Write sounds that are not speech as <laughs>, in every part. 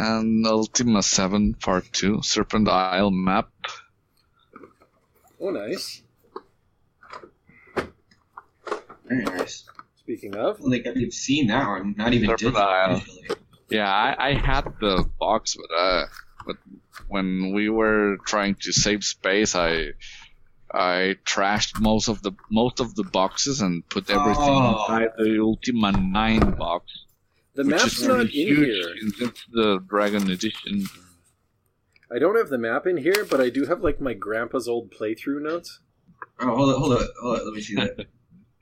and Ultima 7 Part 2, Serpent Isle map. Oh, nice. Very nice. Speaking of, Like I've seen that one, not even Serpent. Isle. Yeah, I, I had the box, but uh, but when we were trying to save space, I I trashed most of the most of the boxes and put everything Oh. inside the Ultima 9 box. The which map's is not really in huge here. since It's the Dragon Edition. I don't have the map in here, but I do have like my grandpa's old playthrough notes. Oh, hold on, hold on, hold on. Let me see that.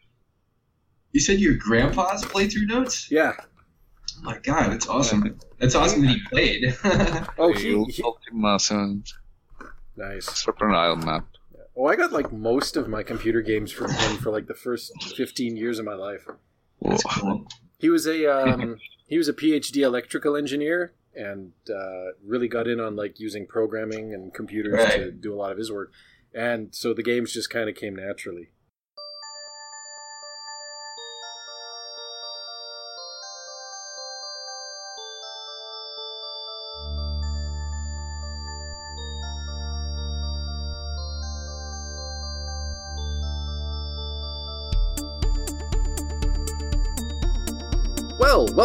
<laughs> you said your grandpa's playthrough notes? Yeah. Oh my god, that's awesome. That's awesome that he played. <laughs> Oh, the he, he Ultima 7 nice. Serpent Isle map. Oh, I got like most of my computer games from him for like the first fifteen years of my life. that's cool. He was a um, he was a PhD electrical engineer and uh, really got in on like using programming and computers to do a lot of his work. And so the games just kind of came naturally.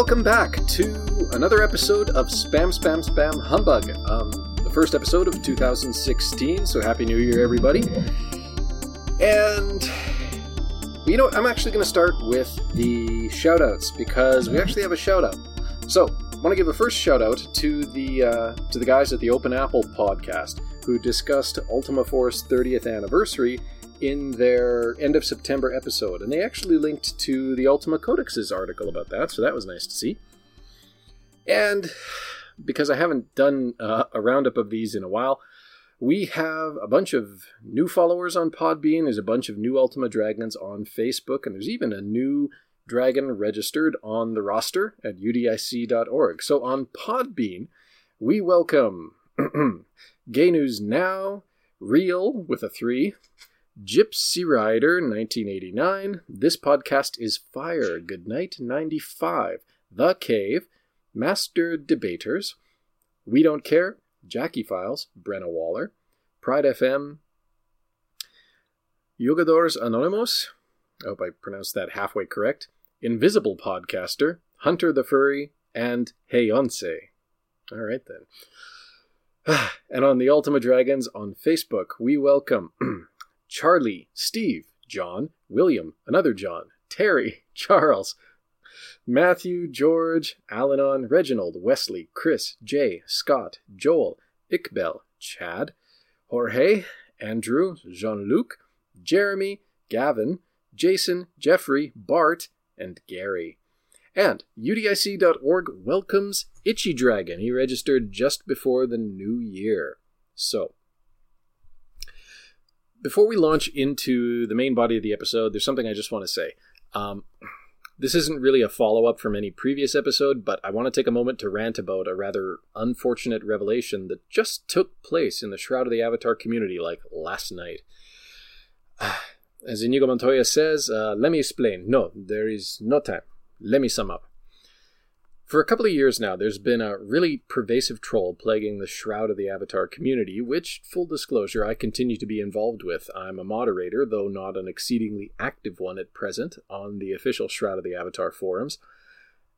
Welcome back to another episode of Spam Spam Spam Humbug. Um, the first episode of 2016, so Happy New Year, everybody. And, you know I'm actually going to start with the shoutouts because we actually have a shoutout. So, I want to give a first shout out to the uh, to the guys at the Open Apple podcast who discussed Ultima 4's 30th anniversary in their end of September episode, and they actually linked to the Ultima Codex's article about that, so that was nice to see. And because I haven't done uh, a roundup of these in a while, we have a bunch of new followers on Podbean. There's a bunch of new Ultima Dragons on Facebook, and there's even a new dragon registered on the roster at udic.org. So on Podbean, we welcome <clears throat> Gay News Now, Real with a 3, Gypsy Rider 1989, This Podcast is Fire, Goodnight 95, The Cave, Master Debaters, We Don't Care, Jackie Files, Brenna Waller, Pride FM, Yogadors Anonymous, I hope I pronounced that halfway correct, Invisible Podcaster, Hunter the Furry, and Heyonce. All right then. <sighs> and on the Ultima Dragons on Facebook, we welcome <clears throat> Charlie, Steve, John, William, another John, Terry, <laughs> Charles, Matthew, George, Alanon, Reginald, Wesley, Chris, Jay, Scott, Joel, Iqbal, Chad, Jorge, Andrew, Jean Luc, Jeremy, Gavin, Jason, Jeffrey, Bart, and Gary. And UDIC.org welcomes Itchy Dragon. He registered just before the new year. So, before we launch into the main body of the episode, there's something I just want to say. Um, this isn't really a follow up from any previous episode, but I want to take a moment to rant about a rather unfortunate revelation that just took place in the Shroud of the Avatar community like last night. <sighs> As Inigo Montoya says, uh, let me explain. No, there is no time. Let me sum up. For a couple of years now, there's been a really pervasive troll plaguing the Shroud of the Avatar community, which, full disclosure, I continue to be involved with. I'm a moderator, though not an exceedingly active one at present, on the official Shroud of the Avatar forums.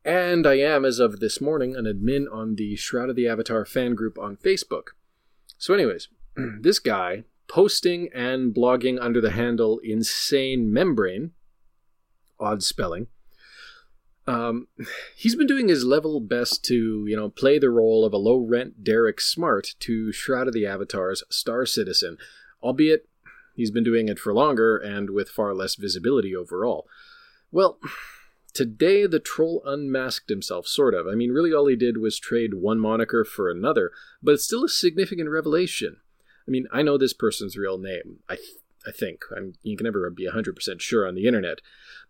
And I am, as of this morning, an admin on the Shroud of the Avatar fan group on Facebook. So, anyways, <clears throat> this guy, posting and blogging under the handle Insane Membrane, odd spelling, um, he's been doing his level best to, you know, play the role of a low rent Derek Smart to Shroud of the Avatar's Star Citizen, albeit he's been doing it for longer and with far less visibility overall. Well, today the troll unmasked himself, sort of. I mean, really all he did was trade one moniker for another, but it's still a significant revelation. I mean, I know this person's real name. I, th- I think. I'm, you can never be 100% sure on the internet.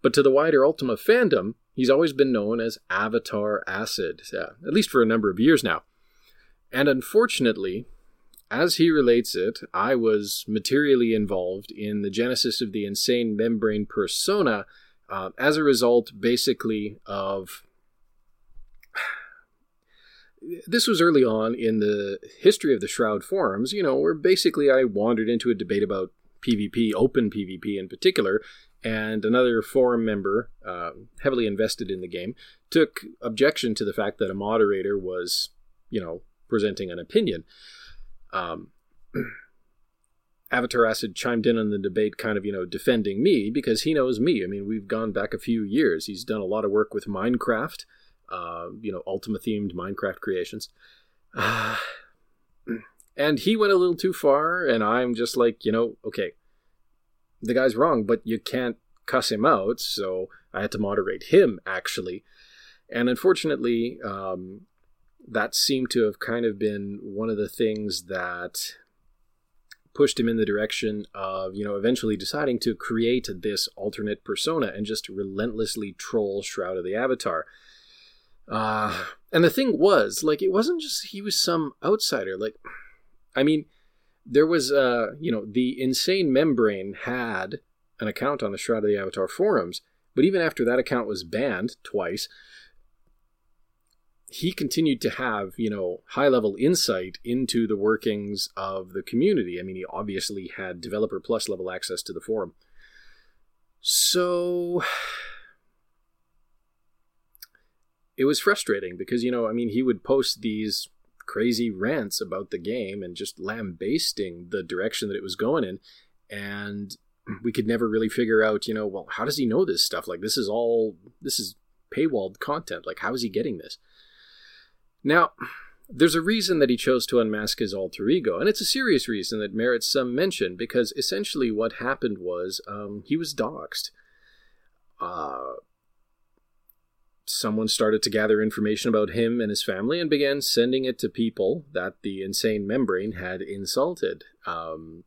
But to the wider Ultima fandom, he's always been known as Avatar Acid, uh, at least for a number of years now. And unfortunately, as he relates it, I was materially involved in the genesis of the insane membrane persona uh, as a result, basically, of <sighs> this was early on in the history of the Shroud forums, you know, where basically I wandered into a debate about PvP, open PvP in particular, and another forum member, uh, heavily invested in the game, took objection to the fact that a moderator was, you know, presenting an opinion. Um, <clears throat> Avatar Acid chimed in on the debate, kind of, you know, defending me because he knows me. I mean, we've gone back a few years. He's done a lot of work with Minecraft, uh, you know, Ultima themed Minecraft creations. <sighs> And he went a little too far, and I'm just like, you know, okay, the guy's wrong, but you can't cuss him out, so I had to moderate him, actually. And unfortunately, um, that seemed to have kind of been one of the things that pushed him in the direction of, you know, eventually deciding to create this alternate persona and just relentlessly troll Shroud of the Avatar. Uh, and the thing was, like, it wasn't just he was some outsider. Like, I mean, there was, uh, you know, the insane membrane had an account on the Shroud of the Avatar forums, but even after that account was banned twice, he continued to have, you know, high level insight into the workings of the community. I mean, he obviously had developer plus level access to the forum. So it was frustrating because, you know, I mean, he would post these crazy rants about the game and just lambasting the direction that it was going in. And we could never really figure out, you know, well, how does he know this stuff? Like, this is all, this is paywalled content. Like, how is he getting this? Now, there's a reason that he chose to unmask his alter ego, and it's a serious reason that merits some mention because essentially what happened was um, he was doxxed. Uh, someone started to gather information about him and his family and began sending it to people that the insane membrane had insulted. Um,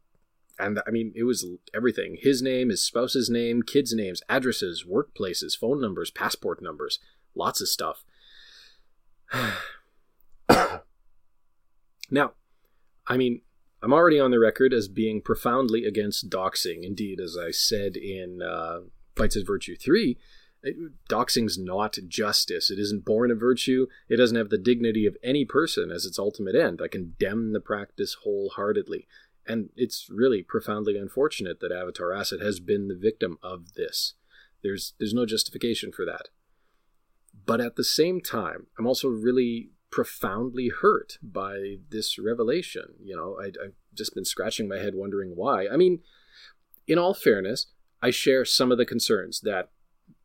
and I mean, it was everything his name, his spouse's name, kids' names, addresses, workplaces, phone numbers, passport numbers, lots of stuff. <coughs> now, I mean, I'm already on the record as being profoundly against doxing. Indeed, as I said in uh, Fights as Virtue 3, doxing's not justice. It isn't born of virtue. It doesn't have the dignity of any person as its ultimate end. I condemn the practice wholeheartedly. And it's really profoundly unfortunate that Avatar Acid has been the victim of this. There's there's no justification for that. But at the same time, I'm also really profoundly hurt by this revelation. You know, I, I've just been scratching my head wondering why. I mean, in all fairness, I share some of the concerns that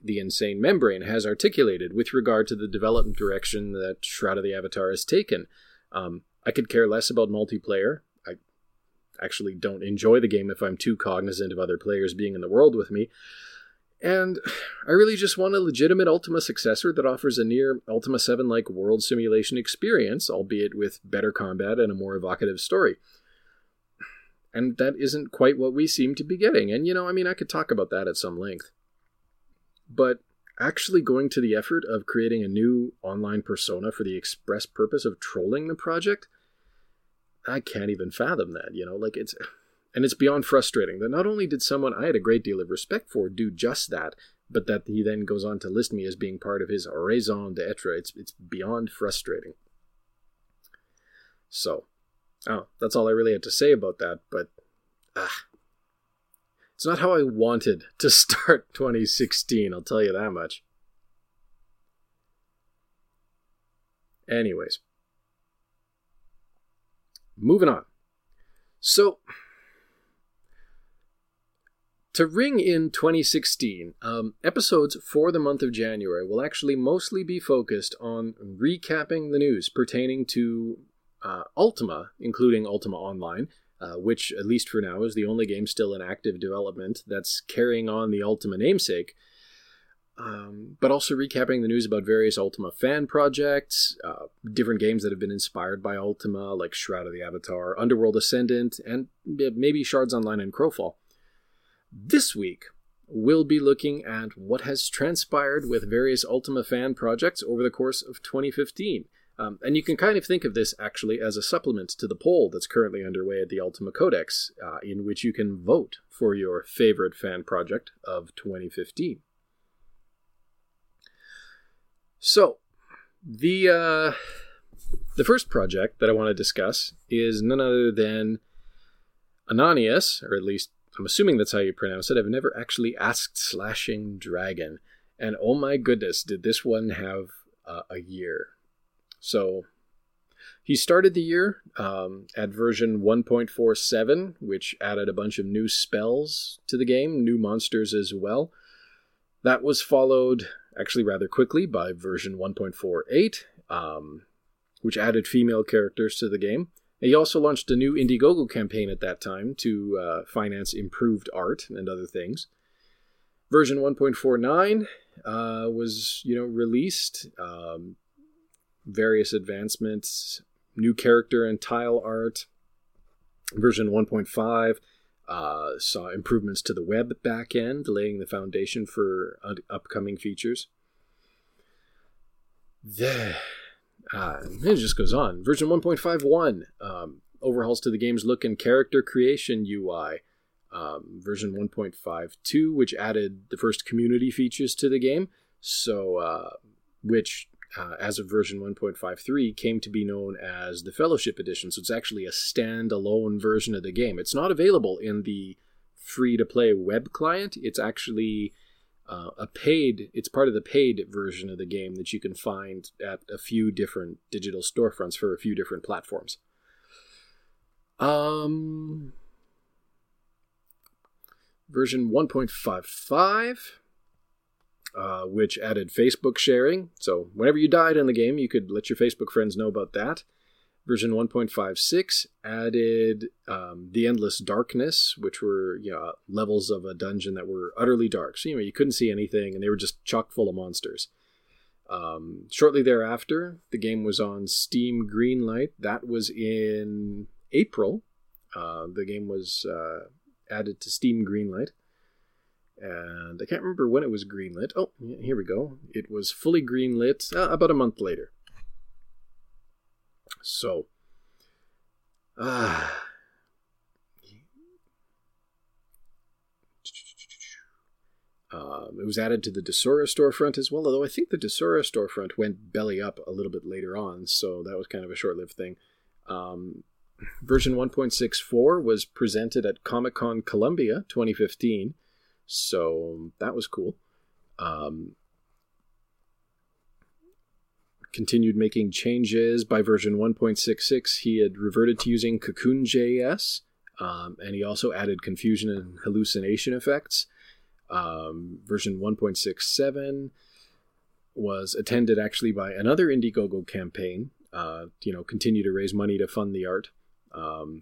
the insane membrane has articulated with regard to the development direction that Shroud of the Avatar has taken. Um, I could care less about multiplayer. I actually don't enjoy the game if I'm too cognizant of other players being in the world with me. And <sighs> I really just want a legitimate Ultima successor that offers a near Ultima 7 like world simulation experience, albeit with better combat and a more evocative story. And that isn't quite what we seem to be getting. And, you know, I mean, I could talk about that at some length. But actually going to the effort of creating a new online persona for the express purpose of trolling the project, I can't even fathom that, you know, like it's and it's beyond frustrating that not only did someone I had a great deal of respect for do just that, but that he then goes on to list me as being part of his raison d'etre. It's it's beyond frustrating. So, oh, that's all I really had to say about that. But ah, it's not how I wanted to <laughs> start 2016, I'll tell you that much. Anyways, moving on. So, to ring in 2016, um, episodes for the month of January will actually mostly be focused on recapping the news pertaining to uh, Ultima, including Ultima Online, uh, which, at least for now, is the only game still in active development that's carrying on the Ultima namesake. Um, but also recapping the news about various Ultima fan projects, uh, different games that have been inspired by Ultima, like Shroud of the Avatar, Underworld Ascendant, and maybe Shards Online and Crowfall. This week, we'll be looking at what has transpired with various Ultima fan projects over the course of 2015 um, and you can kind of think of this actually as a supplement to the poll that's currently underway at the Ultima Codex, uh, in which you can vote for your favorite fan project of 2015. So, the uh, The first project that I want to discuss is none other than Ananias, or at least I'm assuming that's how you pronounce it. I've never actually asked Slashing Dragon. And oh my goodness, did this one have uh, a year. So he started the year um, at version 1.47, which added a bunch of new spells to the game, new monsters as well. That was followed actually rather quickly by version 1.48, um, which added female characters to the game. He also launched a new Indiegogo campaign at that time to uh, finance improved art and other things. Version 1.49 uh, was, you know, released. Um, various advancements, new character and tile art. Version 1.5 uh, saw improvements to the web backend, laying the foundation for upcoming features. The, uh, it just goes on. Version 1.51 um, overhauls to the game's look and character creation UI. Um, version 1.52, which added the first community features to the game, so uh, which uh, as of version 1.53, came to be known as the Fellowship Edition. So it's actually a standalone version of the game. It's not available in the free to play web client. It's actually uh, a paid, it's part of the paid version of the game that you can find at a few different digital storefronts for a few different platforms. Um, version 1.55 uh, which added Facebook sharing. So whenever you died in the game, you could let your Facebook friends know about that. Version 1.56 added um, the endless darkness, which were you know, levels of a dungeon that were utterly dark. So you know you couldn't see anything, and they were just chock full of monsters. Um, shortly thereafter, the game was on Steam Greenlight. That was in April. Uh, the game was uh, added to Steam Greenlight and I can't remember when it was greenlit. Oh, here we go. It was fully greenlit uh, about a month later. So, uh, um, it was added to the Desura storefront as well, although I think the Desura storefront went belly up a little bit later on, so that was kind of a short lived thing. Um, version 1.64 was presented at Comic Con Colombia 2015 so that was cool. Um, continued making changes. By version 1.66, he had reverted to using Cocoon.js, um, and he also added confusion and hallucination effects. Um, version 1.67 was attended actually by another Indiegogo campaign. Uh, you know, continue to raise money to fund the art. Um,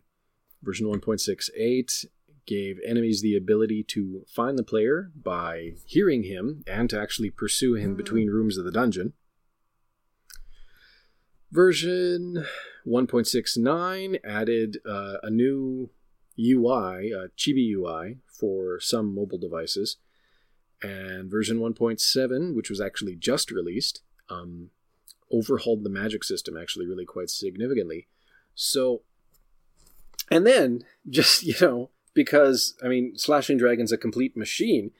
version 1.68 gave enemies the ability to find the player by hearing him and to actually pursue him between hmm. rooms of the dungeon. Version 1.69 added uh, a new UI, a Chibi UI, for some mobile devices. And version 1.7, which was actually just released, um, overhauled the magic system actually really quite significantly. So, and then <laughs> just, you know, because I mean, Slashing Dragon's a complete machine.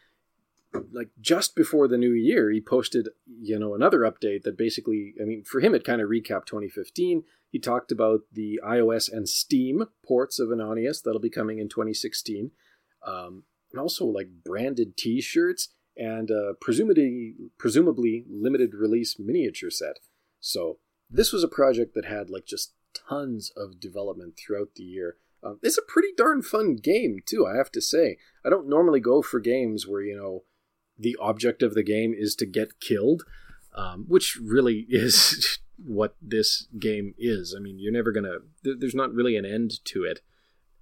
Like just before the new year, he posted, you know, another update that basically, I mean, for him, it kind of recapped 2015. He talked about the iOS and Steam ports of Ananias that'll be coming in 2016, um, and also like branded T-shirts and uh, presumably presumably limited release miniature set. So this was a project that had like just tons of development throughout the year um, it's a pretty darn fun game too, I have to say. I don't normally go for games where you know the object of the game is to get killed, um, which really <laughs> is what this game is. I mean, you're never gonna. There's not really an end to it.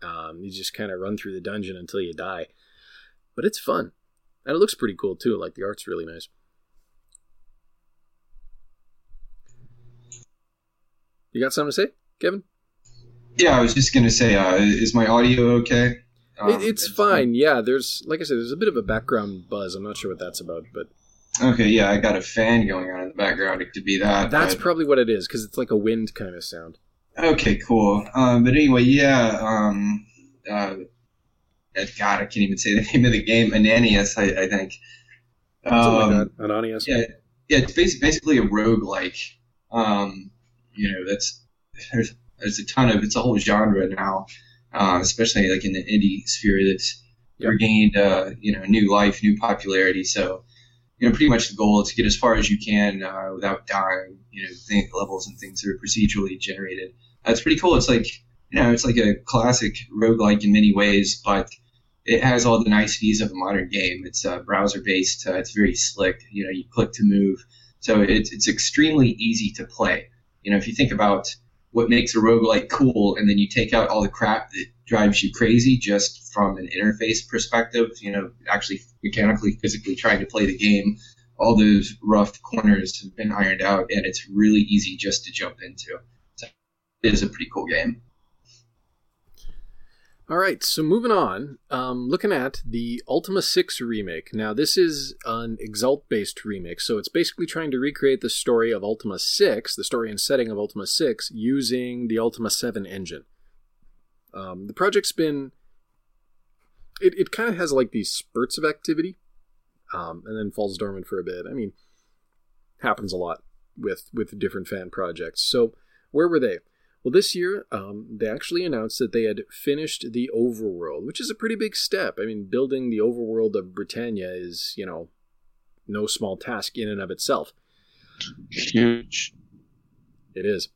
Um, you just kind of run through the dungeon until you die, but it's fun, and it looks pretty cool too. Like the art's really nice. You got something to say, Kevin? Yeah, I was just gonna say, uh, is my audio okay? Um, it, it's fine. Yeah, there's like I said, there's a bit of a background buzz. I'm not sure what that's about, but okay, yeah, I got a fan going on in the background. It could be that. That's but... probably what it is because it's like a wind kind of sound. Okay, cool. Um, but anyway, yeah. Um, uh, God, I can't even say the <laughs> name of the game. Ananias, I, I think. Um, Something like um, that. Ananias. Yeah, yeah. It's basically a rogue like. Um, you know that's <laughs> there's there's a ton of it's a whole genre now, uh, especially like in the indie sphere that's Yep. regained uh, you know new life, new popularity. So you know pretty much the goal is to get as far as you can uh, without dying. You know think levels and things that are procedurally generated. That's pretty cool. It's like you know it's like a classic roguelike in many ways, but it has all the niceties of a modern game. It's uh, browser based. Uh, it's very slick. You know, you click to move, so it's it's extremely easy to play. You know, if you think about what makes a roguelike cool, and then you take out all the crap that drives you crazy just from an interface perspective. You know, actually mechanically, physically trying to play the game. All those rough corners have been ironed out, and it's really easy just to jump into. So it is a pretty cool game. All right, so moving on, um, looking at the Ultima 6 remake. Now, this is an Exult based remake, so it's basically trying to recreate the story of Ultima 6, the story and setting of Ultima 6, using the Ultima 7 engine. Um, the project's been. It, it kind of has like these spurts of activity, um, and then falls dormant for a bit. I mean, happens a lot with with different fan projects. So, where were they? Well, this year, um, they actually announced that they had finished the overworld, which is a pretty big step. I mean, building the overworld of Britannia is, you know, no small task in and of itself. Huge. It is.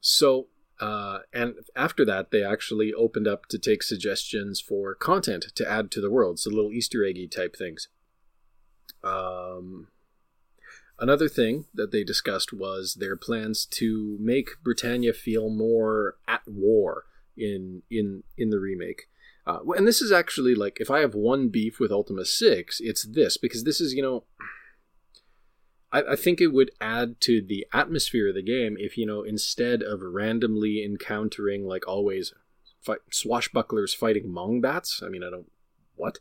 So, uh, and after that, they actually opened up to take suggestions for content to add to the world, so little Easter eggy type things. Um, another thing that they discussed was their plans to make Britannia feel more at war in in in the remake. Uh, and this is actually like if I have one beef with Ultima Six, it's this because this is you know I, I think it would add to the atmosphere of the game if you know instead of randomly encountering like always fight, swashbucklers fighting mong bats. I mean, I don't what.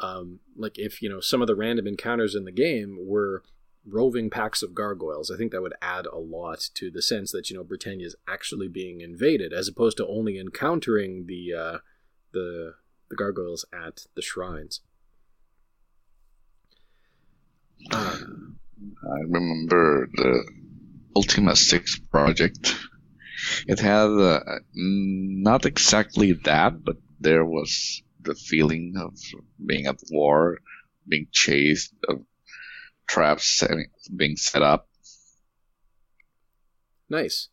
Um, like if you know some of the random encounters in the game were roving packs of gargoyles, I think that would add a lot to the sense that you know Britannia is actually being invaded, as opposed to only encountering the uh, the the gargoyles at the shrines. Uh, I remember the Ultima 6 project. It had uh, not exactly that, but there was the feeling of being at war, being chased, of traps setting, being set up. nice.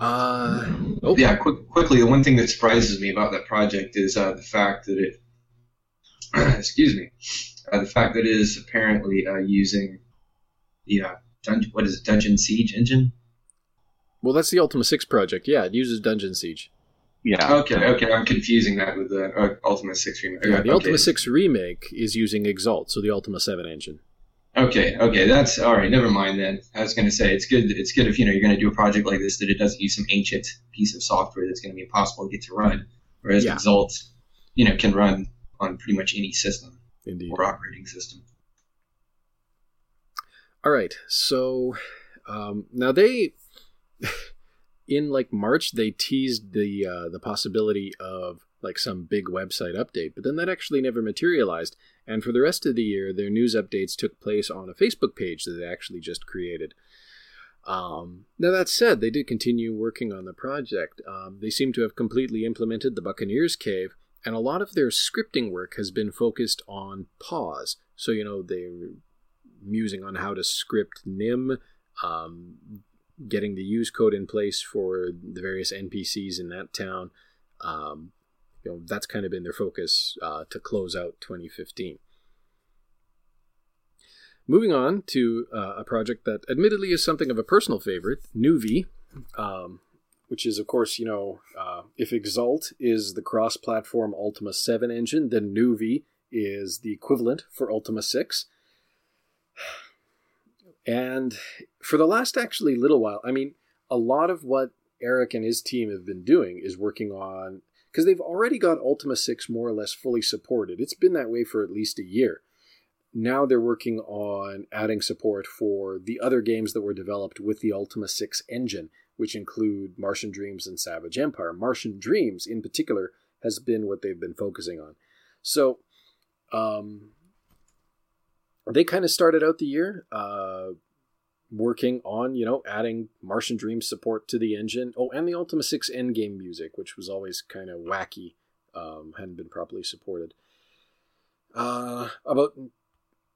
Uh, oh, Yeah, quick, quickly, the one thing that surprises me about that project is uh, the fact that it, <clears throat> excuse me, uh, the fact that it is apparently uh, using the uh, dungeon, what is it, Dungeon Siege engine? Well, that's the Ultima 6 project. Yeah, it uses Dungeon Siege. Yeah. Okay, okay, I'm confusing that with the uh, Ultima 6 remake. Yeah, the okay. Ultima 6 remake is using Exult, so the Ultima 7 engine. Okay, okay, that's all right. Never mind then. I was going to say it's good. It's good if you know you're going to do a project like this that it doesn't use some ancient piece of software that's going to be impossible to get to run, whereas Yeah. Exult, you know, can run on pretty much any system Indeed. or operating system. All right, so um, now they, in like March, they teased the uh, the possibility of like some big website update, but then that actually never materialized. And for the rest of the year, their news updates took place on a Facebook page that they actually just created. Um, now that said, they did continue working on the project. Um, they seem to have completely implemented the Buccaneers Cave, and a lot of their scripting work has been focused on Paws. So you know they're musing on how to script Nim, um, getting the use code in place for the various NPCs in that town. Um, you know that's kind of been their focus uh, to close out 2015. Moving on to uh, a project that admittedly is something of a personal favorite, Nuvie, um, which is, of course, you know, uh, if Exult is the cross platform Ultima 7 engine, then Nuvie is the equivalent for Ultima 6. And for the last actually little while, I mean, a lot of what Eric and his team have been doing is working on because they've already got Ultima 6 more or less fully supported. It's been that way for at least a year. Now they're working on adding support for the other games that were developed with the Ultima 6 engine, which include Martian Dreams and Savage Empire. Martian Dreams, in particular, has been what they've been focusing on. So, um, they kind of started out the year uh, working on, you know, adding Martian Dream support to the engine. Oh, and the Ultima 6 endgame music, which was always kind of wacky, um, hadn't been properly supported. Uh, about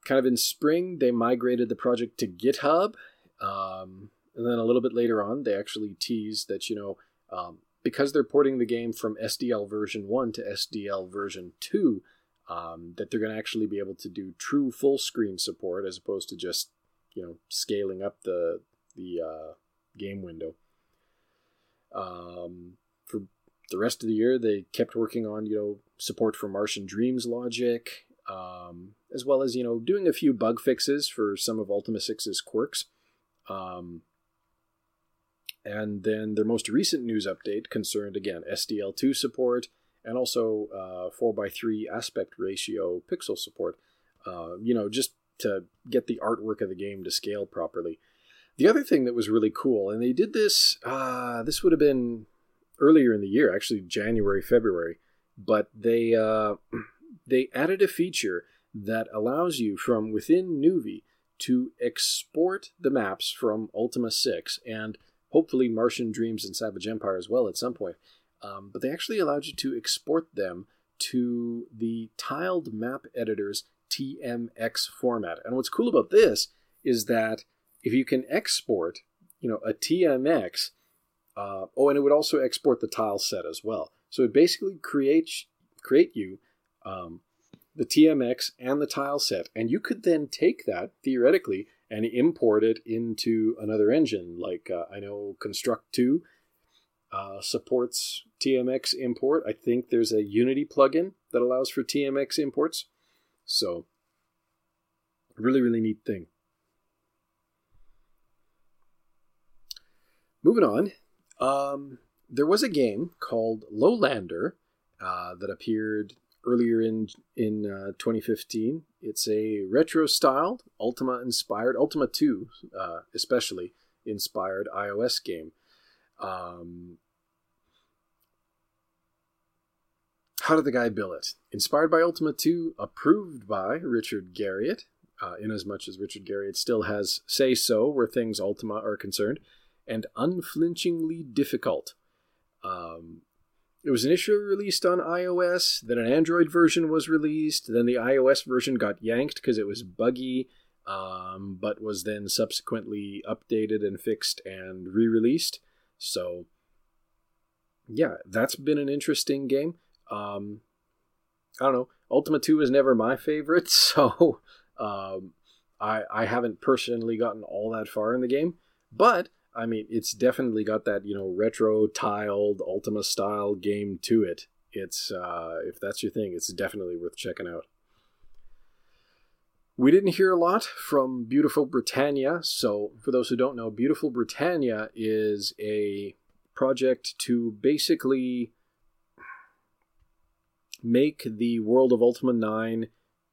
kind of in spring, they migrated the project to GitHub. Um, and then a little bit later on, they actually teased that, you know, um, because they're porting the game from SDL version 1 to SDL version 2, um, that they're going to actually be able to do true full screen support as opposed to just you know scaling up the the uh, game window. Um, for the rest of the year, they kept working on you know support for Martian Dreams logic, um, as well as you know doing a few bug fixes for some of Ultima 6's quirks. Um, and then their most recent news update concerned again SDL2 support and also uh, 4x3 aspect ratio pixel support. Uh, you know, just to get the artwork of the game to scale properly. The other thing that was really cool, and they did this, uh, this would have been earlier in the year, actually January, February, but they <clears throat> they added a feature that allows you from within Nuvie to export the maps from Ultima 6 and hopefully Martian Dreams and Savage Empire as well at some point. Um, but they actually allowed you to export them to the tiled map editor's TMX format. And what's cool about this is that if you can export, you know, a TMX, uh, oh, and it would also export the tile set as well. So it basically creates create you um, the TMX and the tile set, and you could then take that theoretically and import it into another engine. Like uh, I know Construct Two uh, supports TMX import. I think there's a Unity plugin that allows for TMX imports. So, really, really neat thing. Moving on, um, there was a game called Lowlander uh, that appeared earlier in in uh, 2015. It's a retro styled, Ultima inspired, Ultima 2 uh, especially inspired iOS game. Um, how did the guy bill it? Inspired by Ultima 2, approved by Richard Garriott, uh, in as much as Richard Garriott still has say so where things Ultima are concerned, and unflinchingly difficult. Um, it was initially released on iOS, then an Android version was released, then the iOS version got yanked because it was buggy, um, but was then subsequently updated and fixed and re released. So, yeah, that's been an interesting game. Um, I don't know. Ultima 2 is never my favorite, <laughs> so um, I, I haven't personally gotten all that far in the game. But, I mean, it's definitely got that, you know, retro tiled Ultima style game to it. It's, uh, if that's your thing, it's definitely worth checking out. We didn't hear a lot from Beautiful Britannia. So, for those who don't know, Beautiful Britannia is a project to basically make the world of Ultima 9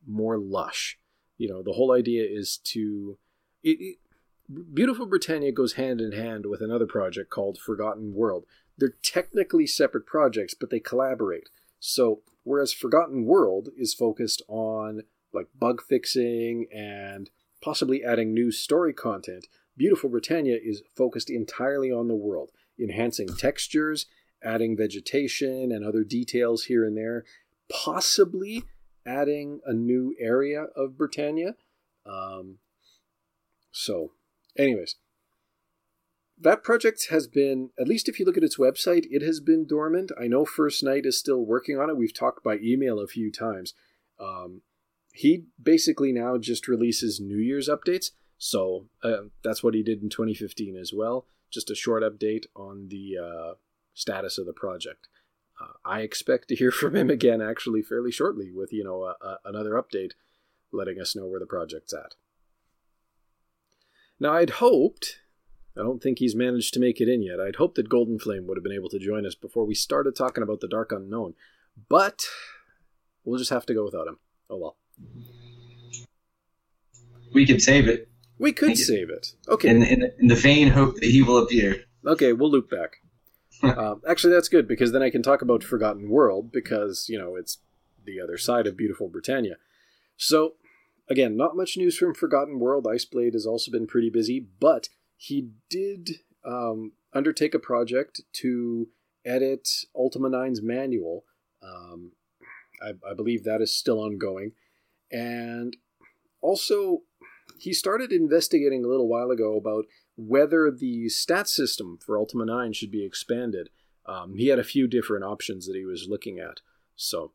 more lush. You know, the whole idea is to. It, it, Beautiful Britannia goes hand in hand with another project called Forgotten World. They're technically separate projects, but they collaborate. So, whereas Forgotten World is focused on like bug fixing and possibly adding new story content, Beautiful Britannia is focused entirely on the world, enhancing textures, adding vegetation and other details here and there, possibly adding a new area of Britannia. Um, so, anyways, that project has been, at least if you look at its website, it has been dormant. I know First Night is still working on it. We've talked by email a few times. Um, he basically now just releases New Year's updates. So uh, that's what he did in 2015 as well. Just a short update on the uh, status of the project. Uh, I expect to hear from him again actually fairly shortly with you know a, a, another update letting us know where the project's at. Now I'd hoped, I don't think he's managed to make it in yet. I'd hoped that Golden Flame would have been able to join us before we started talking about the Dark Unknown, but we'll just have to go without him. Oh well. We could save it. We could save it. Okay. In, in, in the vain hope that he will appear. Okay, we'll loop back. <laughs> um, actually, that's good because then I can talk about Forgotten World because you know it's the other side of beautiful Britannia. So, again, not much news from Forgotten World. Iceblade has also been pretty busy, but he did um, undertake a project to edit Ultima 9's manual. Um, I, I believe that is still ongoing. And also, he started investigating a little while ago about whether the stat system for Ultima 9 should be expanded. Um, he had a few different options that he was looking at. So,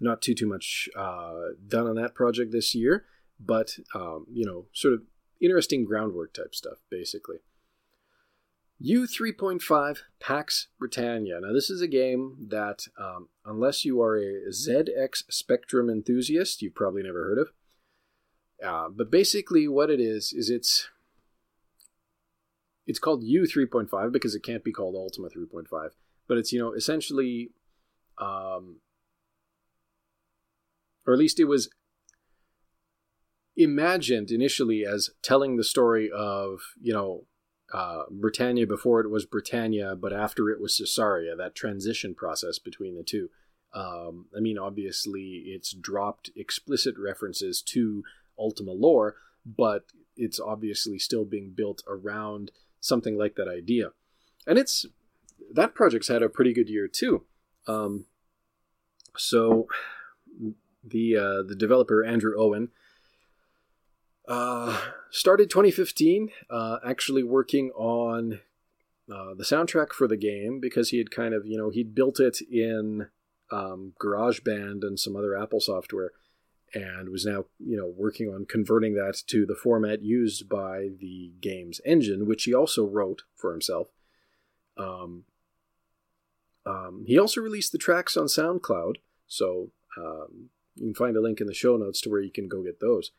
not too too much uh, done on that project this year, but um, you know, sort of interesting groundwork type stuff, basically. U3.5 Pax Britannia. Now, this is a game that, um, unless you are a ZX Spectrum enthusiast, you've probably never heard of. Uh, but basically, what it is is it's it's called U 3.5 because it can't be called Ultima 3.5. But it's you know essentially, um, or at least it was imagined initially as telling the story of you know uh, Britannia before it was Britannia, but after it was Sosaria. That transition process between the two. Um, I mean, obviously, it's dropped explicit references to Ultima lore, but it's obviously still being built around something like that idea. And it's that project's had a pretty good year too. Um, so the uh, the developer Andrew Owen uh, started 2015, uh, actually working on uh, the soundtrack for the game because he had kind of you know he'd built it in um, GarageBand and some other Apple software and was now you know working on converting that to the format used by the game's engine, which he also wrote for himself. Um, um, he also released the tracks on SoundCloud, so um, you can find a link in the show notes to where you can go get those.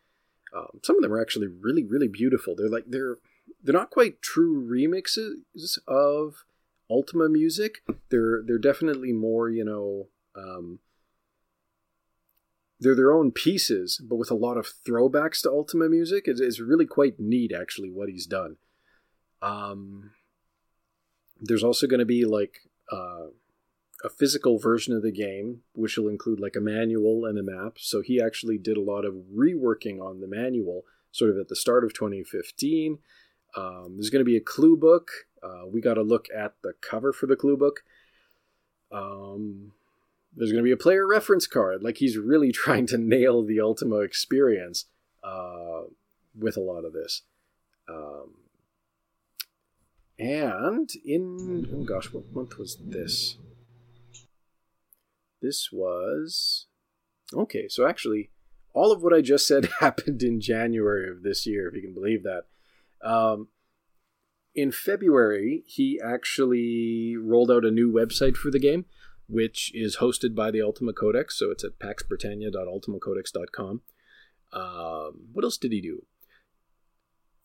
Um, some of them are actually really, really beautiful. They're like they're they're not quite true remixes of Ultima music. They're they're definitely more you know um, they're their own pieces, but with a lot of throwbacks to Ultima music. It's, it's really quite neat, actually, what he's done. Um, there's also going to be like uh, a physical version of the game, which will include like a manual and a map. So he actually did a lot of reworking on the manual, sort of at the start of 2015. Um, there's going to be a clue book. Uh, we got to look at the cover for the clue book. Um, there's going to be a player reference card. Like he's really <laughs> trying to nail the Ultima experience uh, with a lot of this. Um, and in oh gosh, what month was this? This was okay. So actually, all of what I just said <laughs> happened in January of this year, if you can believe that. Um, in February, he actually rolled out a new website for the game which is hosted by the Ultima Codex. So it's at paxbritannia.ultimacodex.com. Um, what else did he do?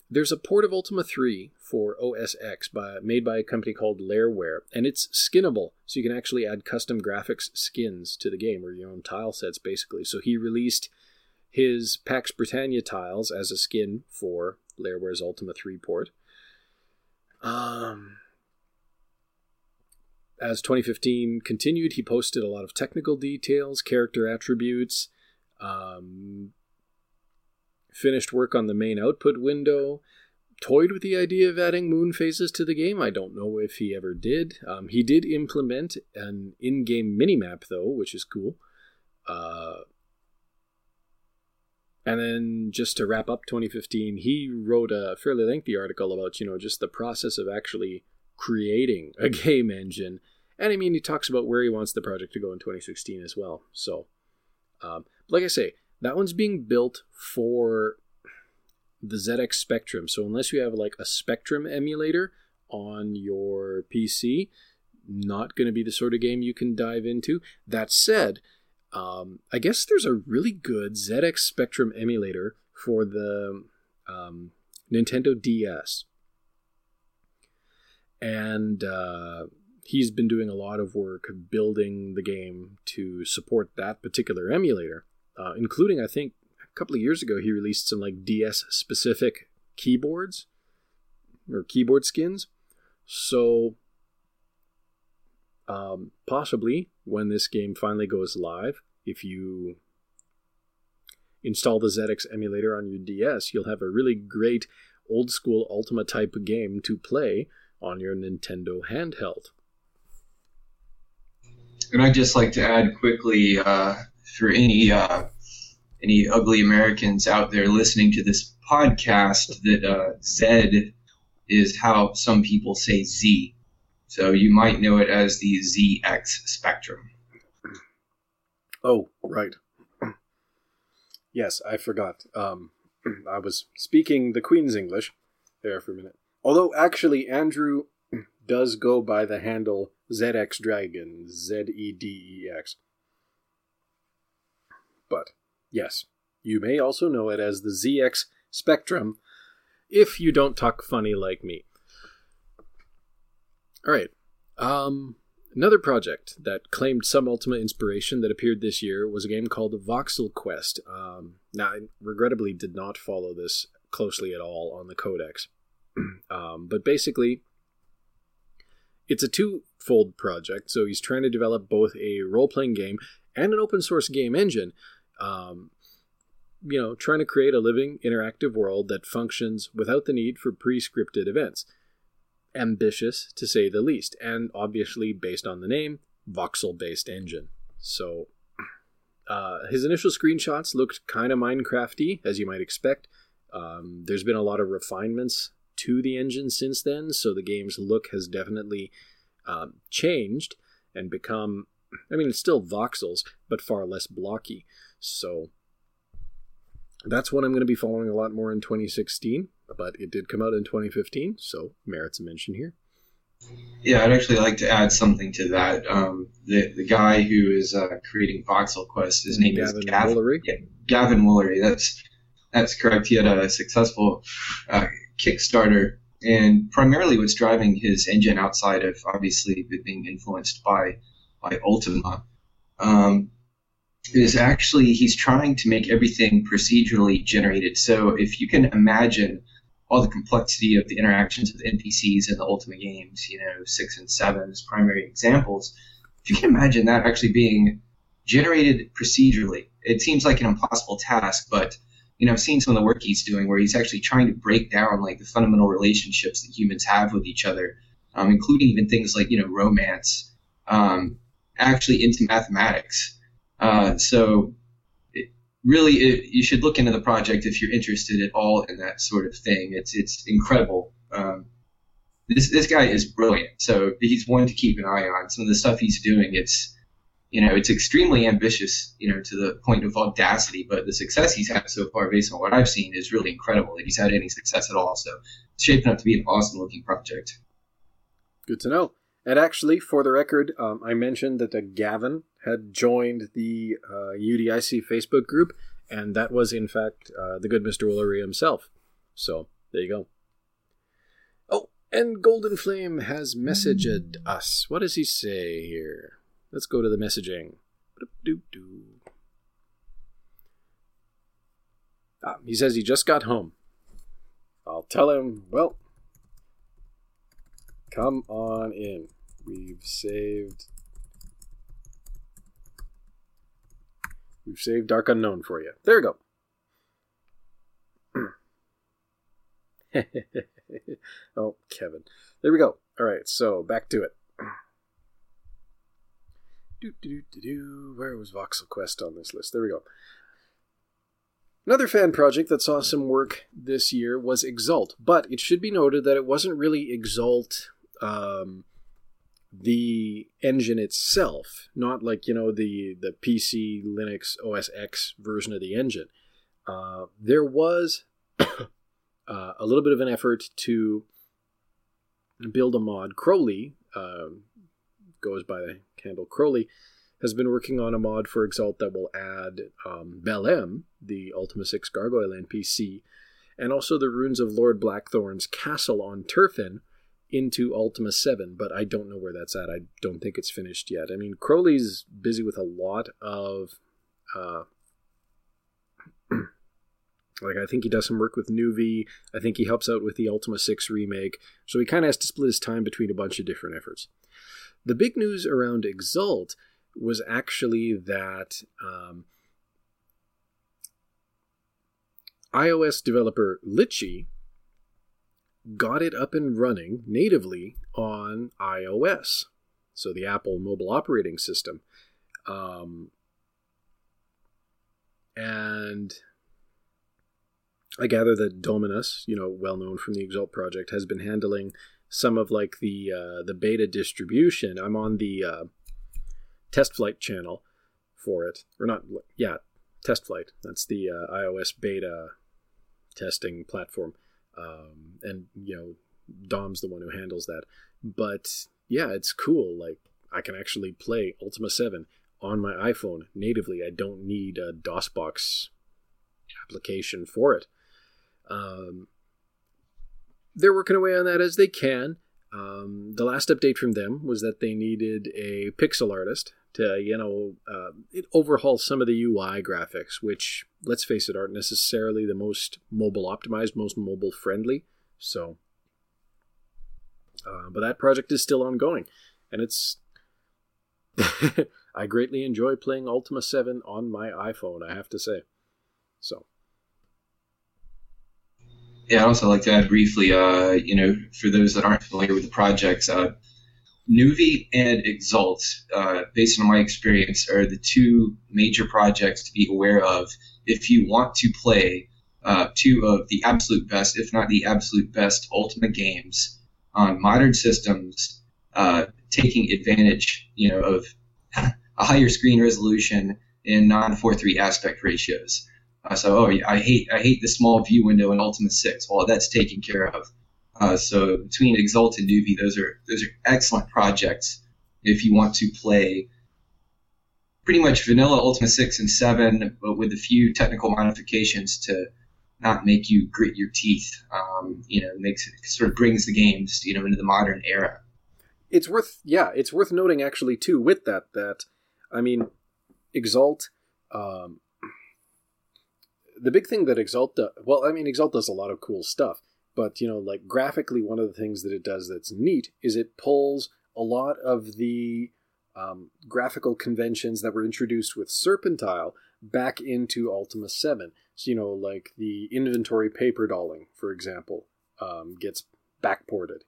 There's a port of Ultima 3 for OS X by, made by a company called Lairware, and it's skinnable, so you can actually add custom graphics skins to the game, or your own tile sets, basically. So he released his Pax Britannia tiles as a skin for Lairware's Ultima 3 port. Um, as 2015 continued, he posted a lot of technical details, character attributes, um, finished work on the main output window, toyed with the idea of adding moon phases to the game. I don't know if he ever did. Um, he did implement an in game minimap, though, which is cool. Uh, and then just to wrap up 2015, he wrote a fairly lengthy article about, you know, just the process of actually creating a <laughs> game engine. And I mean, he talks about where he wants the project to go in 2016 as well. So, um, like I say, that one's being built for the ZX Spectrum. So, unless you have like a Spectrum emulator on your PC, not going to be the sort of game you can dive into. That said, um, I guess there's a really good ZX Spectrum emulator for the um, Nintendo DS and uh, he's been doing a lot of work building the game to support that particular emulator, uh, including I think a couple of years ago he released some like DS specific keyboards or keyboard skins. So um, possibly when this game finally goes live, if you install the ZX emulator on your DS, you'll have a really great old school Ultima type game to play on your Nintendo handheld. And I'd just like to add quickly uh, for any uh, any ugly Americans out there listening to this podcast that uh, Z is how some people say Z. So you might know it as the ZX Spectrum. Oh, right. <clears throat> Yes, I forgot. Um, <clears throat> I was speaking the Queen's English there for a minute. Although, actually, Andrew <clears throat> does go by the handle ZX Dragon, Z E D E X. But, yes, you may also know it as the ZX Spectrum if you don't talk funny like me. Alright. Um, Another project that claimed some Ultima inspiration that appeared this year was a game called Voxel Quest. Um, now, I regrettably did not follow this closely at all on the Codex. <clears throat> um, but basically, it's a two-fold project. So he's trying to develop both a role-playing game and an open-source game engine. Um, you know, trying to create a living, interactive world that functions without the need for pre-scripted events ambitious to say the least, and obviously based on the name, voxel based engine. So uh, his initial screenshots looked kind of Minecrafty, as you might expect. Um, there's been a lot of refinements to the engine since then, so the game's look has definitely um, changed and become. I mean, it's still voxels, but far less blocky. So that's what I'm going to be following a lot more in 2016 but it did come out in 2015, so merits a mention here. Yeah, I'd actually like to add something to that. Um, the the guy who is uh, creating Voxel Quest, his name Gavan is Gavan Woolery. Yeah, Gavan Woolery. That's that's correct. He had a successful uh, Kickstarter, and primarily what's driving his engine outside of obviously being influenced by by Ultima um, is actually he's trying to make everything procedurally generated. So if you can imagine all the complexity of the interactions with NPCs in the Ultima games, you know, six and seven as primary examples. If you can imagine that actually being generated procedurally, it seems like an impossible task, but you know, I've seen some of the work he's doing where he's actually trying to break down like the fundamental relationships that humans have with each other, um, including even things like you know romance, um, actually into mathematics. Uh, so really, it, you should look into the project if you're interested at all in that sort of thing. It's it's incredible. Um, this this guy is brilliant. So he's one to keep an eye on. Some of the stuff he's doing, it's you know, it's extremely ambitious, you know, to the point of audacity. But the success he's had so far, based on what I've seen, is really incredible. If he's had any success at all, so it's shaping up to be an awesome looking project. Good to know. And actually, for the record, um, I mentioned that the Gavan had joined the uh, UDIC Facebook group, and that was in fact uh, the good Mr. Woolery himself. So there you go. Oh, and Golden Flame has messaged us. What does he say here? Let's go to the messaging. Ah, he says he just got home. I'll tell him, well, come on in. We've saved We've saved Dark Unknown for you. There we go. <clears throat> oh, Kevin. There we go. All right, so back to it. Do, do, do, do, Where was Voxel Quest on this list? There we go. Another fan project that saw some work this year was Exult, but it should be noted that it wasn't really Exult um, the engine itself, not like you know the the PC Linux OS X version of the engine. Uh, there was <coughs> uh, a little bit of an effort to build a mod. Crowley uh, goes by the handle Crowley has been working on a mod for Exult that will add um, Beh Lem, the Ultima 6 Gargoyle NPC, and also the runes of Lord Blackthorn's castle on Terfin, into Ultima 7, but I don't know where that's at. I don't think it's finished yet. I mean, Crowley's busy with a lot of. Uh, <clears throat> like, I think he does some work with Nuvie. I think he helps out with the Ultima 6 remake. So he kind of has to split his time between a bunch of different efforts. The big news around Exult was actually that um, iOS developer Litchi got it up and running natively on iOS, so the Apple mobile operating system. Um, and I gather that Dominus, you know, well known from the Exult project, has been handling some of like the uh, the beta distribution. I'm on the uh, test flight channel for it, or not? Yeah, test flight. That's the uh, iOS beta testing platform, um, and you know, Dom's the one who handles that. But yeah, it's cool. Like I can actually play Ultima Seven on my iPhone natively. I don't need a DOSBox application for it. Um, they're working away on that as they can. Um, the last update from them was that they needed a pixel artist you know, uh, overhauls some of the UI graphics, which, let's face it, aren't necessarily the most mobile optimized, most mobile friendly. So, uh, but that project is still ongoing, and it's. <laughs> I greatly enjoy playing Ultima 7 on my iPhone, I have to say. So. Yeah, I'd also like to add briefly, uh, you know, for those that aren't familiar with the projects, uh, Nuvie and Exult, uh, based on my experience, are the two major projects to be aware of if you want to play uh, two of the absolute best, if not the absolute best, Ultima games on modern systems, uh, taking advantage, you know, of <laughs> a higher screen resolution in non 4:3 aspect ratios. Uh, so, oh, I hate I hate the small view window in Ultima 6. Well, that's taken care of. Uh, so between Exult and Nuvie, those are those are excellent projects if you want to play pretty much vanilla Ultima 6 and 7, but with a few technical modifications to not make you grit your teeth. Um, you know, makes it sort of brings the games you know into the modern era. It's worth yeah, it's worth noting actually too with that that I mean, Exult. Um, the big thing that Exult does, well, I mean, Exult does a lot of cool stuff, but you know, like graphically, one of the things that it does that's neat is it pulls a lot of the um, graphical conventions that were introduced with Serpent Isle back into Ultima 7. So, you know, like the inventory paper dolling, for example, um, gets backported.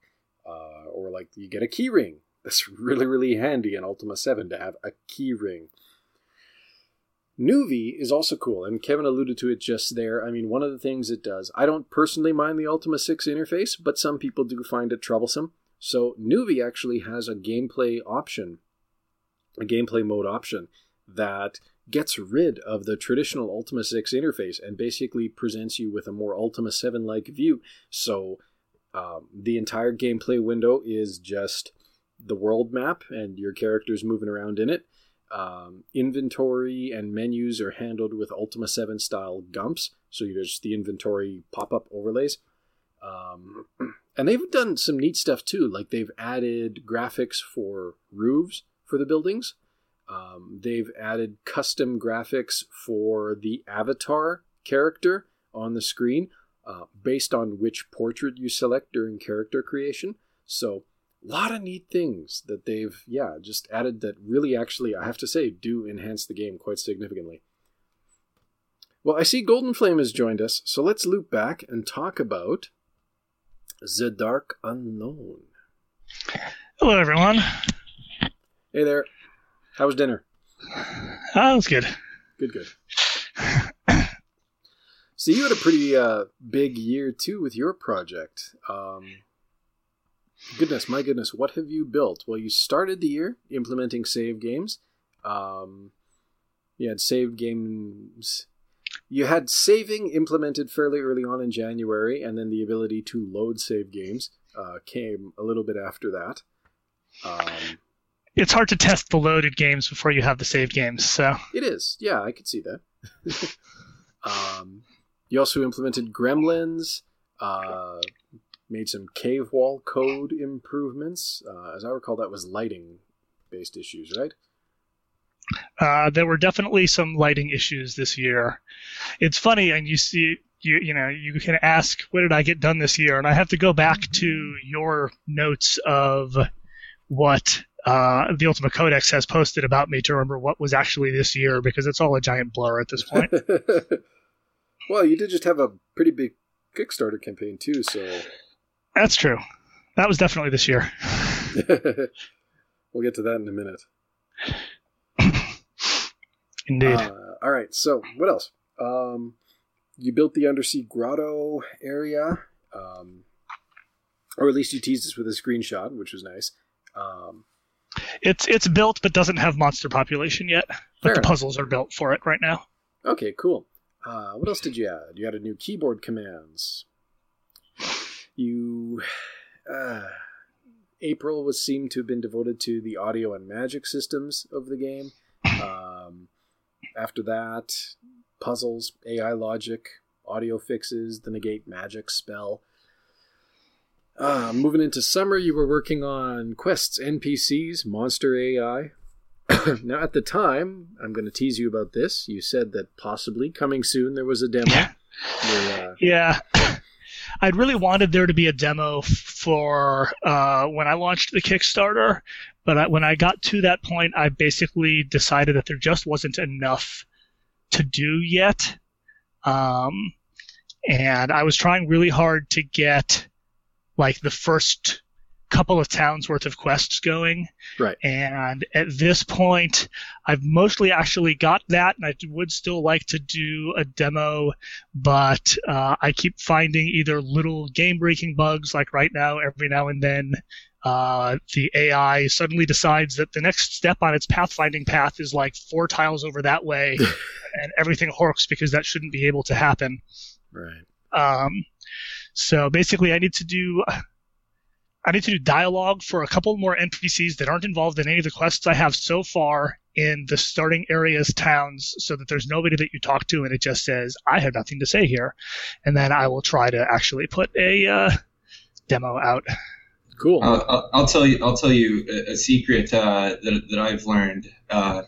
Uh, or like you get a keyring. That's <laughs> really, really handy in Ultima 7 to have a keyring. Nuvie is also cool, and Kevin alluded to it just there. I mean, one of the things it does, I don't personally mind the Ultima 6 interface, but some people do find it troublesome. So Nuvie actually has a gameplay option, a gameplay mode option that gets rid of the traditional Ultima 6 interface and basically presents you with a more Ultima 7 like view. So um, the entire gameplay window is just the world map and your characters moving around in it. Um, inventory and menus are handled with Ultima 7 style gumps, so there's the inventory pop up overlays. Um, <clears throat> and they've done some neat stuff too, like they've added graphics for roofs for the buildings. Um, they've added custom graphics for the avatar character on the screen uh, based on which portrait you select during character creation. So a lot of neat things that they've yeah just added that really actually i have to say do enhance the game quite significantly. Well i see golden flame has joined us so let's loop back and talk about the dark unknown. Hello everyone. Hey there. How was dinner? Oh it was good. Good good. So you had a pretty uh, big year too with your project. Um, goodness, my goodness, what have you built? Well, you started the year implementing save games. Um, you had save games. You had saving implemented fairly early on in January, and then the ability to load save games uh, came a little bit after that. Um, it's hard to test the loaded games before you have the saved games, so it is. Yeah, I could see that. <laughs> um, you also implemented Gremlins. Uh, made some cave wall code improvements. Uh, as I recall, that was lighting based issues, right? Uh, there were definitely some lighting issues this year. It's funny, and you see, you you know, you can ask, "What did I get done this year?" And I have to go back to your notes of what uh, the Ultima Codex has posted about me to remember what was actually this year because it's all a giant blur at this point. <laughs> Well, you did just have a pretty big Kickstarter campaign too, so That's true. That was definitely this year. <laughs> we'll get to that in a minute. <coughs> Indeed. Uh, all right. So what else? Um, you built the undersea grotto area, um, or at least you teased us with a screenshot, which was nice. Um, it's it's built but doesn't have monster population yet. But the enough. puzzles are built for it right now. okay, cool. Uh, what else did you add? You added new keyboard commands. You, <sighs> uh, April was seemed to have been devoted to the audio and magic systems of the game. Um, after that, puzzles, AI logic, audio fixes, the negate magic spell. Uh, moving into summer, you were working on quests, NPCs, monster AI. <coughs> now, at the time, I'm going to tease you about this. You said that possibly coming soon there was a demo. Yeah. where, uh, Yeah. I'd really wanted there to be a demo for uh, when I launched the Kickstarter, but I, when I got to that point, I basically decided that there just wasn't enough to do yet. Um, and I was trying really hard to get like the first couple of towns worth of quests going. Right. And at this point, I've mostly actually got that, and I would still like to do a demo, but uh, I keep finding either little game breaking bugs, like right now, every now and then. Uh, the AI suddenly decides that the next step on its pathfinding path is like four tiles over that way, <laughs> and everything horks because that shouldn't be able to happen. right. Um, so basically, I need to do I need to do dialogue for a couple more NPCs that aren't involved in any of the quests I have so far in the starting areas towns, so that there's nobody that you talk to and it just says I have nothing to say here, and then I will try to actually put a uh, demo out. Cool. I'll, I'll, I'll tell you. I'll tell you a, a secret uh, that that I've learned. Uh,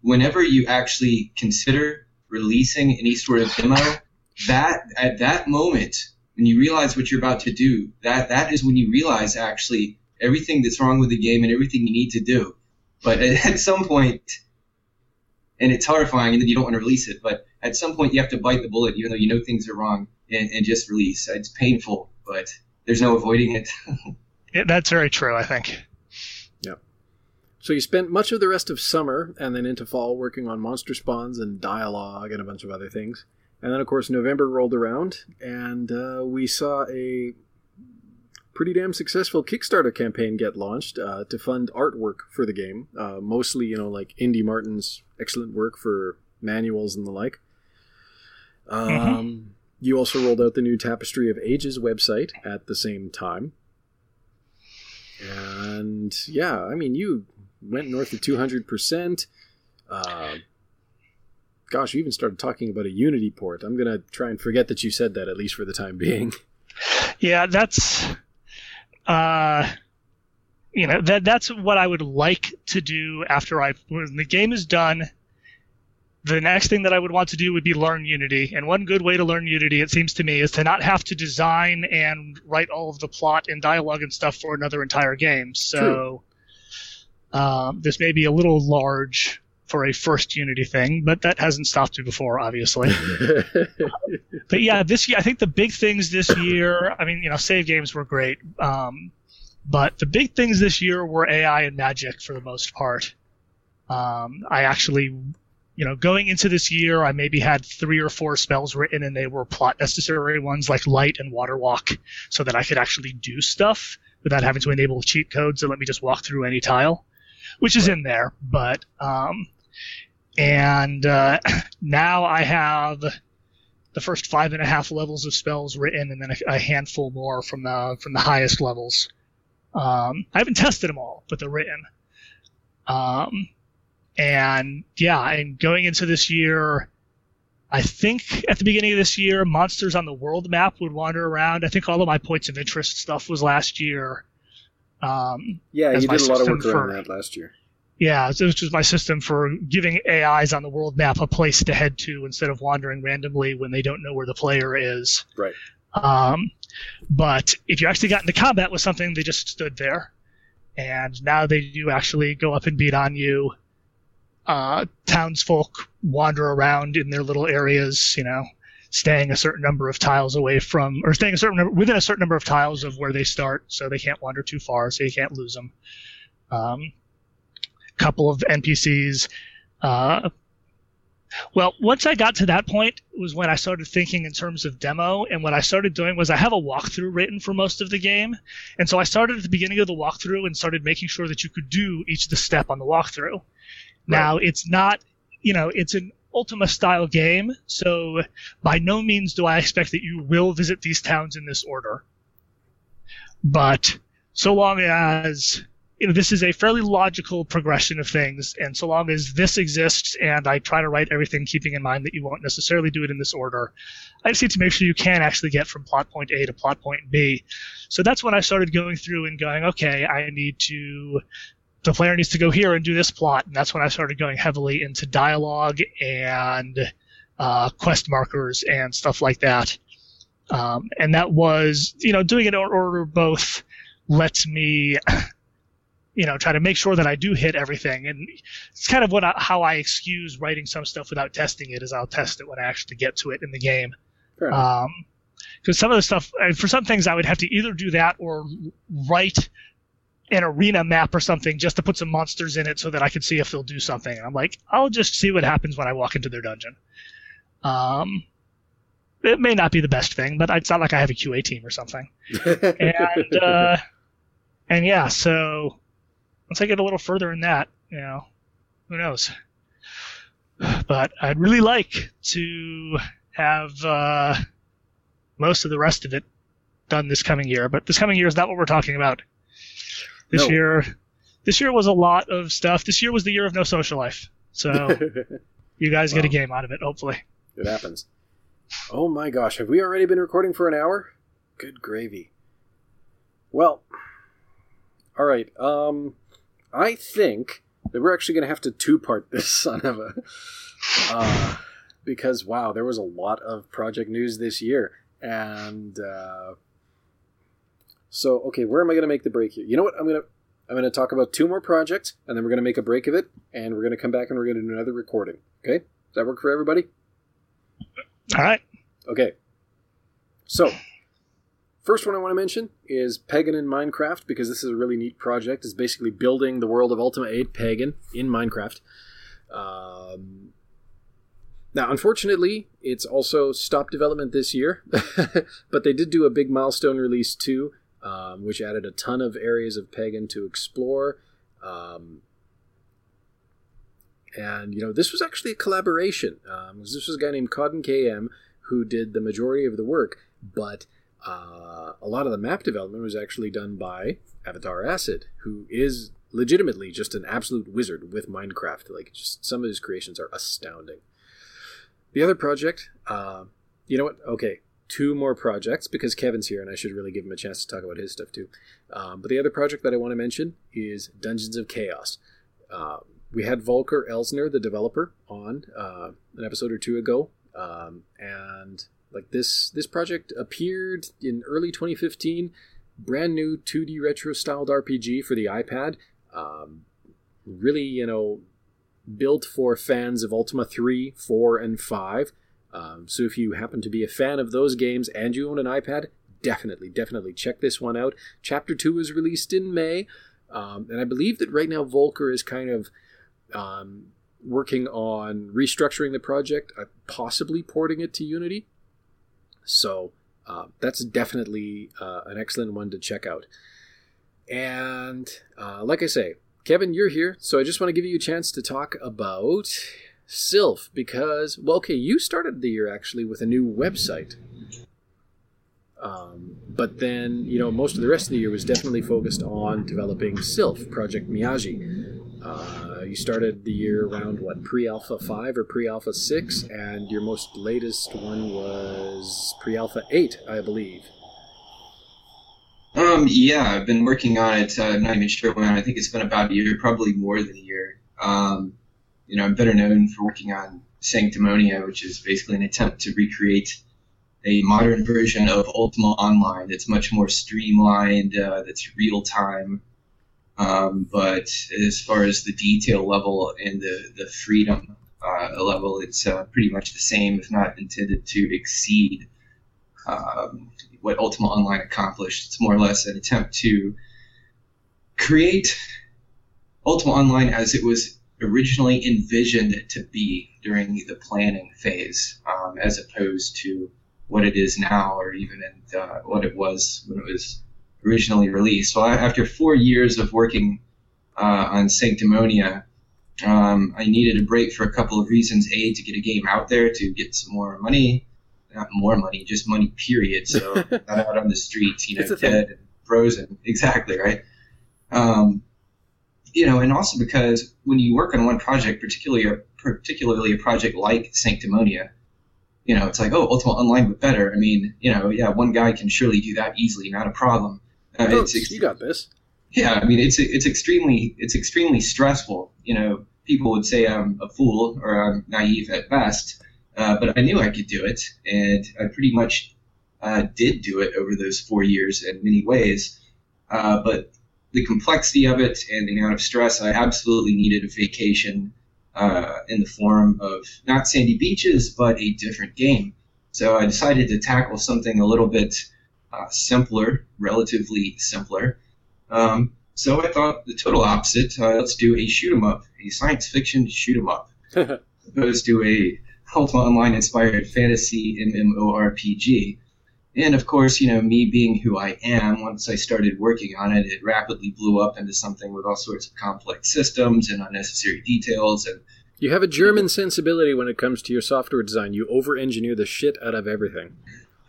whenever you actually consider releasing any sort of demo, that at that moment when you realize what you're about to do, that that is when you realize actually everything that's wrong with the game and everything you need to do. But at, at some point, and it's horrifying, and then you don't want to release it. But at some point, you have to bite the bullet, even though you know things are wrong, and, and just release. It's painful, but there's no avoiding it. <laughs> Yeah, that's very true. I think. So you spent much of the rest of summer and then into fall working on monster spawns and dialogue and a bunch of other things. And then, of course, November rolled around, and uh, we saw a pretty damn successful Kickstarter campaign get launched uh, to fund artwork for the game. Uh, mostly, you know, like Indy Martin's excellent work for manuals and the like. Um, You also rolled out the new Tapestry of Ages website at the same time. And yeah, I mean, you went north of 200%. Gosh, you even started talking about a Unity port. I'm going to try and forget that you said that, at least for the time being. Yeah, that's uh you know that that's what I would like to do after I when the game is done. The next thing that I would want to do would be learn Unity, and one good way to learn Unity, it seems to me, is to not have to design and write all of the plot and dialogue and stuff for another entire game. So um, this may be a little large for a first Unity thing, but that hasn't stopped me before, obviously <laughs> but yeah, this year I think the big things this year. I mean, you know, save games were great, um, but the big things this year were AI and magic for the most part. Um, I actually, you know, going into this year, I maybe had three or four spells written, and they were plot necessary ones like light and water walk, so that I could actually do stuff without having to enable cheat codes that let me just walk through any tile, which is in there. But um, and uh, <laughs> now I have the first five and a half levels of spells written, and then a, a handful more from the from the highest levels. Um, I haven't tested them all, but they're written. Um, and yeah, and going into this year, I think at the beginning of this year, monsters on the world map would wander around. I think all of my points of interest stuff was last year. Um, yeah, you did a lot of work around that last year. Yeah, so this was my system for giving AIs on the world map a place to head to instead of wandering randomly when they don't know where the player is. Right. Um, but if you actually got into combat with something, they just stood there. And now they do actually go up and beat on you. Uh, townsfolk wander around in their little areas, you know, staying a certain number of tiles away from, or staying a certain number, within a certain number of tiles of where they start, so they can't wander too far, so you can't lose them. Um, couple of NPCs. Uh, well, once I got to that point was when I started thinking in terms of demo, and what I started doing was I have a walkthrough written for most of the game, and so I started at the beginning of the walkthrough and started making sure that you could do each of the step on the walkthrough. Right. Now it's not, you know, it's an Ultima style game, so by no means do I expect that you will visit these towns in this order. But so long as you know, this is a fairly logical progression of things, and so long as this exists, and I try to write everything keeping in mind that you won't necessarily do it in this order, I just need to make sure you can actually get from plot point A to plot point B. So that's when I started going through and going, okay, I need to, the player needs to go here and do this plot, and that's when I started going heavily into dialogue and uh, quest markers and stuff like that. Um, and that was, you know, doing it in order both lets me you know, try to make sure that I do hit everything. And it's kind of what I, how I excuse writing some stuff without testing it, is I'll test it when I actually get to it in the game. Um, because some of the stuff, for some things, I would have to either do that or write an arena map or something just to put some monsters in it so that I can see if they'll do something. And I'm like, I'll just see what happens when I walk into their dungeon. Um, it may not be the best thing, but it's not like I have a QA team or something. <laughs> and uh, and yeah, so once I get a little further in that, you know, who knows? But I'd really like to have uh, most of the rest of it done this coming year. But this coming year is not what we're talking about. This no. year, this year was a lot of stuff. This year was the year of no social life. So <laughs> you guys get a game out of it, hopefully. It happens. Oh my gosh, have we already been recording for an hour? Good gravy. Well, all right. Um, I think that we're actually going to have to two part <laughs> this son of a. Uh, because, wow, there was a lot of project news this year. And. Uh, so, okay, where am I going to make the break here? You know what? I'm going to. I'm going to talk about two more projects, and then we're going to make a break of it, and we're going to come back and we're going to do another recording. Okay? Does that work for everybody? All right. Okay. So, First one I want to mention is Pagan in Minecraft because this is a really neat project. It's basically building the world of Ultima 8 Pagan in Minecraft. Um, now, unfortunately, it's also stopped development this year, <laughs> but they did do a big milestone release too, um, which added a ton of areas of Pagan to explore. Um, and you know, this was actually a collaboration. Um, this was a guy named Codden KM who did the majority of the work, but uh, a lot of the map development was actually done by Avatar Acid, who is legitimately just an absolute wizard with Minecraft. Like, just some of his creations are astounding. The other project, uh, you know what? Okay, two more projects because Kevin's here and I should really give him a chance to talk about his stuff too. Um, but the other project that I want to mention is Dungeons of Chaos. Uh, we had Volker Elsner, the developer, on uh, an episode or two ago, um, and like this this project appeared in early 2015, brand new 2D retro styled RPG for the iPad. Um, really, you know, built for fans of Ultima 3, 4, and 5. Um, so if you happen to be a fan of those games and you own an iPad, definitely, definitely check this one out. Chapter 2 was released in May, um, and I believe that right now Volker is kind of um, working on restructuring the project, uh, possibly porting it to Unity. So uh, that's definitely uh, an excellent one to check out. And uh, like I say, Kevin, you're here, so I just want to give you a chance to talk about Sylph because, well, okay, you started the year actually with a new website. Um, but then, you know, most of the rest of the year was definitely focused on developing Sylph, Project Miyagi. Uh, you started the year around what pre-alpha 5 or pre-alpha 6 and your most latest one was pre-alpha 8 i believe. Um yeah i've been working on it. Uh, i'm not even sure when. I think it's been about a year probably more than a year. Um, you know i'm better known for working on sanctimonia which is basically an attempt to recreate a modern version of ultima online that's much more streamlined uh, that's real time um, but as far as the detail level and the, the freedom uh, level, it's uh, pretty much the same, if not intended to exceed um, what Ultima Online accomplished. It's more or less an attempt to create Ultima Online as it was originally envisioned to be during the planning phase, um, as opposed to what it is now, or even in, what it was when it was originally released. So after four years of working uh, on Sanctimonia, um, I needed a break for a couple of reasons. A, to get a game out there to get some more money, not more money, just money, period. So <laughs> not out on the streets, you know, dead and frozen. Exactly, right? Um, you know, and also because when you work on one project, particularly a, particularly a project like Sanctimonia, you know, it's like, oh, Ultima Online but better. I mean, you know, yeah, one guy can surely do that easily, not a problem. Uh, it's, you got this. Yeah, I mean, it's it's extremely it's extremely stressful. You know, people would say I'm a fool or I'm naive at best, uh, but I knew I could do it, and I pretty much uh, did do it over those four years in many ways. Uh, but the complexity of it and the amount of stress, I absolutely needed a vacation uh, in the form of not sandy beaches, but a different game. So I decided to tackle something a little bit uh, simpler, relatively simpler. Um, so I thought the total opposite. Uh, let's do a shoot 'em up, a science fiction shoot 'em up, <laughs> opposed to a Ultima Online inspired fantasy MMORPG. And of course, you know, me being who I am, once I started working on it, it rapidly blew up into something with all sorts of complex systems and unnecessary details. And you have a German sensibility when it comes to your software design. You over engineer the shit out of everything.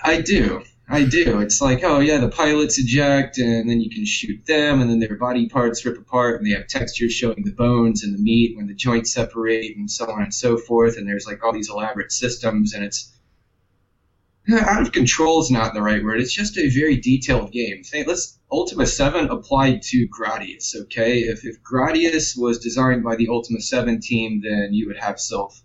I do. I do. It's like, oh yeah, the pilots eject, and then you can shoot them, and then their body parts rip apart, and they have textures showing the bones and the meat when the joints separate, and so on and so forth. And there's like all these elaborate systems, and it's out of control is not the right word. It's just a very detailed game. Let's Ultima Seven applied to Gradius. Okay, if if Gradius was designed by the Ultima Seven team, then you would have Sylph.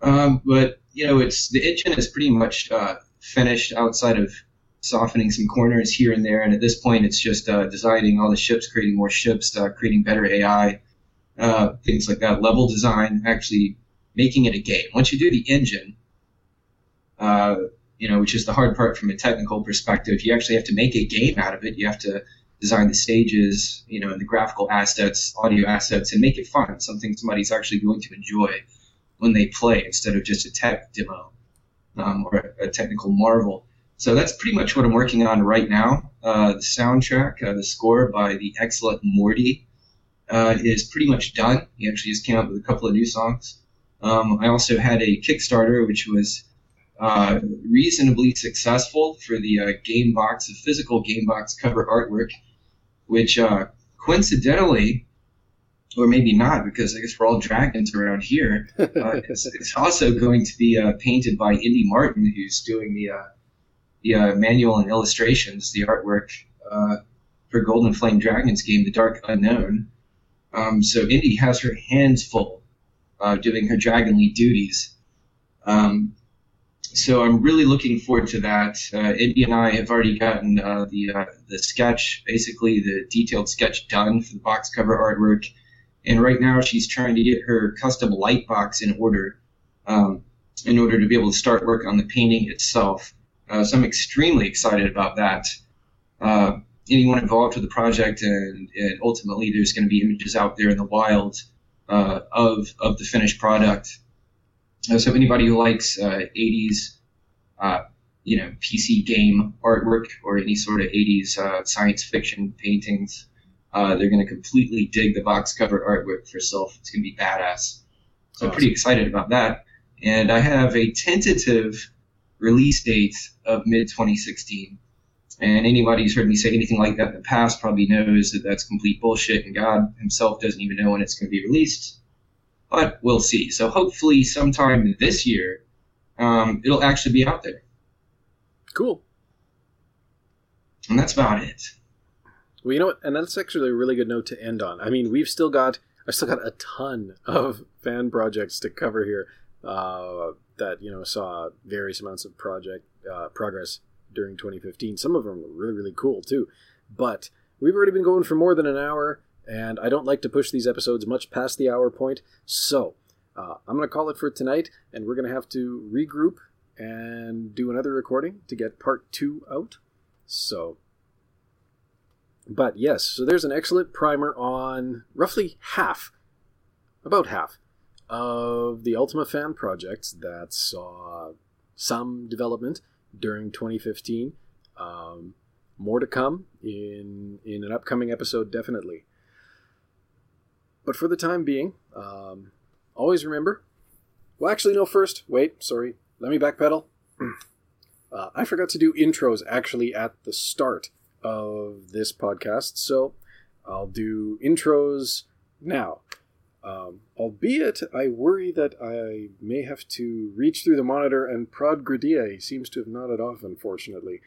Um, but you know, it's the engine is pretty much uh, finished outside of softening some corners here and there. And at this point, it's just uh, designing all the ships, creating more ships, uh, creating better AI, uh, things like that. Level design, actually making it a game. Once you do the engine, uh, you know, which is the hard part from a technical perspective, you actually have to make a game out of it. You have to design the stages, you know, and the graphical assets, audio assets, and make it fun. Something somebody's actually going to enjoy when they play instead of just a tech demo um, or a, technical marvel. So that's pretty much what I'm working on right now. Uh, the soundtrack, uh, the score by the excellent Morty, uh, is pretty much done. He actually just came out with a couple of new songs. Um, I also had a Kickstarter, which was uh, reasonably successful for the uh, game box, the physical game box cover artwork, which uh, coincidentally or maybe not, because I guess we're all dragons around here. Uh, <laughs> it's, it's, also going to be uh, painted by Indy Martin, who's doing the uh, the uh, manual and illustrations, the artwork uh, for Golden Flame Dragons game, The Dark Unknown. Um, so Indy has her hands full doing her dragonly duties. Um, so I'm really looking forward to that. Uh, Indy and I have already gotten uh, the uh, the sketch, basically the detailed sketch done for the box cover artwork and right now she's trying to get her custom light box in order um, in order to be able to start work on the painting itself. Uh, so I'm extremely excited about that. Uh, anyone involved with the project, and, and ultimately there's going to be images out there in the wild uh, of of the finished product. Uh, so anybody who likes 80s, uh, uh, you know, PC game artwork or any sort of 80s science fiction paintings. Uh, they're going to completely dig the box cover artwork for Sylph. It's going to be badass. So awesome. I'm pretty excited about that. And I have a tentative release date of mid 2016. And anybody who's heard me say anything like that in the past probably knows that that's complete bullshit, and God Himself doesn't even know when it's going to be released. But we'll see. So hopefully, sometime this year, um, it'll actually be out there. Cool. And that's about it. Well, you know what? And that's actually a really good note to end on. I mean, we've still got I've still got a ton of <laughs> fan projects to cover here uh, that you know saw various amounts of project uh, progress during 2015. Some of them were really really cool too, but we've already been going for more than an hour, and I don't like to push these episodes much past the hour point. So uh, I'm going to call it for tonight, and we're going to have to regroup and do another recording to get part two out. So, but yes, so there's an excellent primer on roughly half, about half, of the Ultima fan projects that saw some development during 2015. Um, more to come in in an upcoming episode, definitely. But for the time being, um, always remember. Well, actually, no. First, wait. Sorry. Let me backpedal. <clears throat> Uh, I forgot to do intros actually at the start of this podcast, so I'll do intros now. Um, albeit, I worry that I may have to reach through the monitor and prod Gradia. He seems to have nodded off, unfortunately.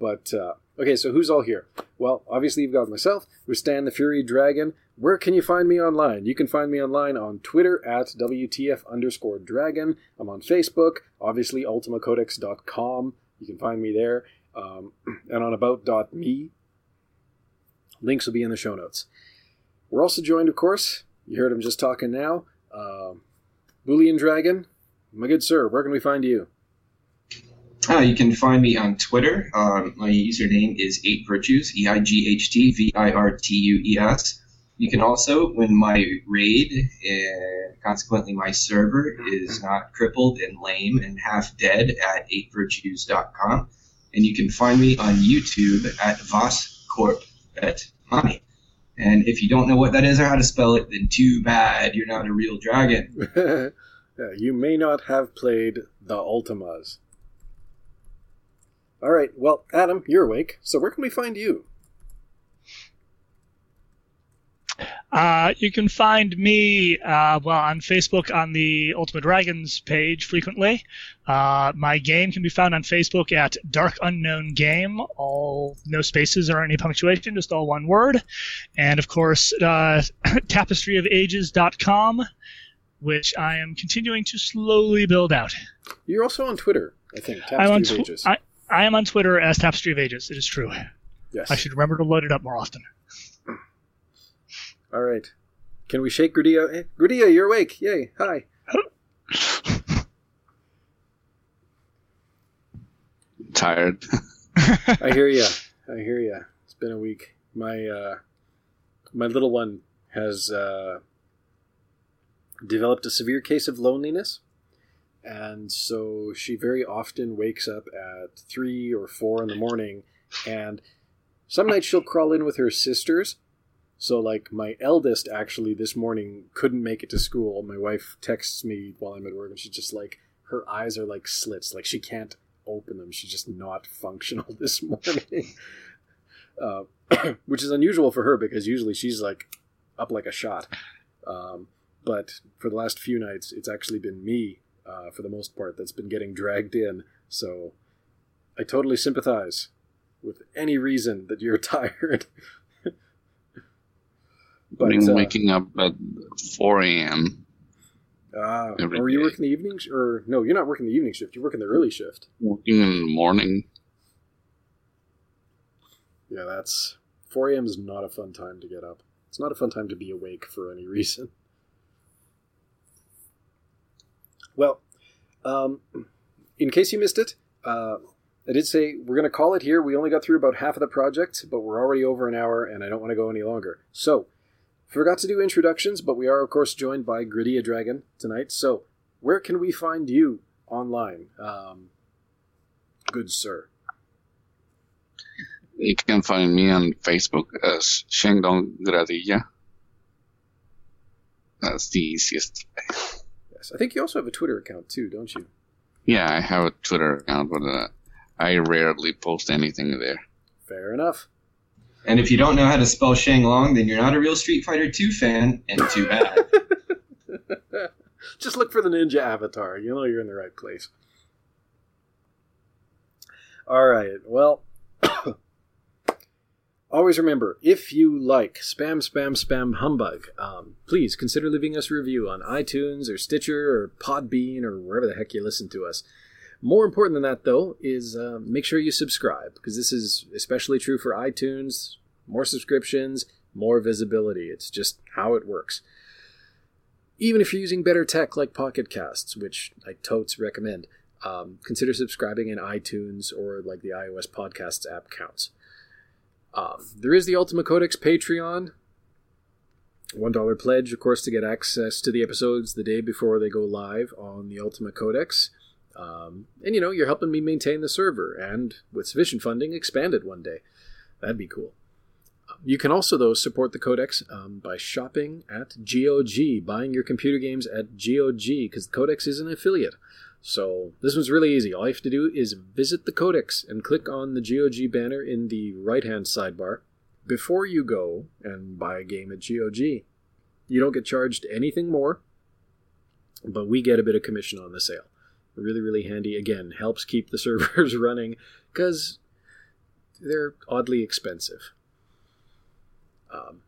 But, uh, okay, so who's all here? Well, obviously, you've got myself, with Stan the Fury Dragon. Where can you find me online? You can find me online on Twitter at WTF underscore dragon. I'm on Facebook, obviously, ultimacodex.com. You can find me there. Um, <clears throat> and on about.me. Links will be in the show notes. We're also joined, of course, you heard him just talking now. Uh, Boolean Dragon, my good sir, where can we find you? Uh, you can find me on Twitter. Um, my username is 8 Virtues, E I G H T V I R T U E S. You can also, when my raid, and consequently my server, is not crippled and lame and half dead, at 8virtues.com. And you can find me on YouTube at Voscorp at Money. And if you don't know what that is or how to spell it, then too bad you're not a real dragon. <laughs> you may not have played the Ultimas. All right, well, Adam, you're awake, so where can we find you? Uh, you can find me, uh, well, on Facebook on the Ultima Dragons page frequently. Uh, my game can be found on Facebook at Dark Unknown Game, all no spaces or any punctuation, just all one word. And of course, uh, <coughs> tapestryofages.com, which I am continuing to slowly build out. You're also on Twitter, I think. Tapestry tw- of Ages. I, I am on Twitter as Tapestry of Ages. It is true. Yes. I should remember to load it up more often. All right. Can we shake Gradia? Hey, Gradia, you're awake. Yay. Hi. <laughs> Tired. <laughs> I hear you. <laughs> I hear you. It's been a week. My uh, my little one has uh, developed a severe case of loneliness, and so she very often wakes up at three or four in the morning, and some nights she'll crawl in with her sisters, so, like, my eldest actually this morning couldn't make it to school. My wife texts me while I'm at work, and she's just like, her eyes are like slits. Like, she can't open them. She's just not <laughs> functional this morning. <laughs> uh, <clears throat> which is unusual for her because usually she's like up like a shot. Um, but for the last few nights, it's actually been me, uh, for the most part, that's been getting dragged in. So I totally sympathize with any reason that you're <laughs> tired. But, I'm uh, waking up at 4 a.m. Ah, uh, are you working the evenings? Or no, you're not working the evening shift. You're working the early shift. Working in the morning. Yeah, that's 4 a.m. is not a fun time to get up. It's not a fun time to be awake for any <laughs> reason. Well, um, in case you missed it, uh, I did say we're going to call it here. We only got through about half of the project, but we're already over an hour, and I don't want to go any longer. So, Forgot to do introductions, but we are, of course, joined by Gritty Dragon tonight. So, where can we find you online, um, good sir? You can find me on Facebook as Shengdong Gradilla. That's the easiest way. Yes, I think you also have a Twitter account too, don't you? Yeah, I have a Twitter account, but uh, I rarely post anything there. Fair enough. And if you don't know how to spell Sheng Long, then you're not a real Street Fighter 2 fan, and too bad. <laughs> Just look for the ninja avatar. You know you're in the right place. All right. Well, <coughs> always remember if you like spam, spam, spam humbug, um, please consider leaving us a review on iTunes or Stitcher or Podbean or wherever the heck you listen to us. More important than that, though, is uh, make sure you subscribe because this is especially true for iTunes. More subscriptions, more visibility. It's just how it works. Even if you're using better tech like Pocket Casts, which I totes recommend, um, consider subscribing in iTunes or like the iOS Podcasts app counts. Um, there is the Ultima Codex Patreon. $1 pledge, of course, to get access to the episodes the day before they go live on the Ultima Codex. Um, and you know, you're helping me maintain the server and, with sufficient funding, expand it one day. That'd be cool. You can also, though, support the Codex um, by shopping at GOG, buying your computer games at GOG, because the Codex is an affiliate. So this one's really easy. All you have to do is visit the Codex and click on the GOG banner in the right hand sidebar before you go and buy a game at GOG. You don't get charged anything more, but we get a bit of commission on the sale. Really, really handy. Again, helps keep the <laughs> servers running because they're oddly expensive. Um,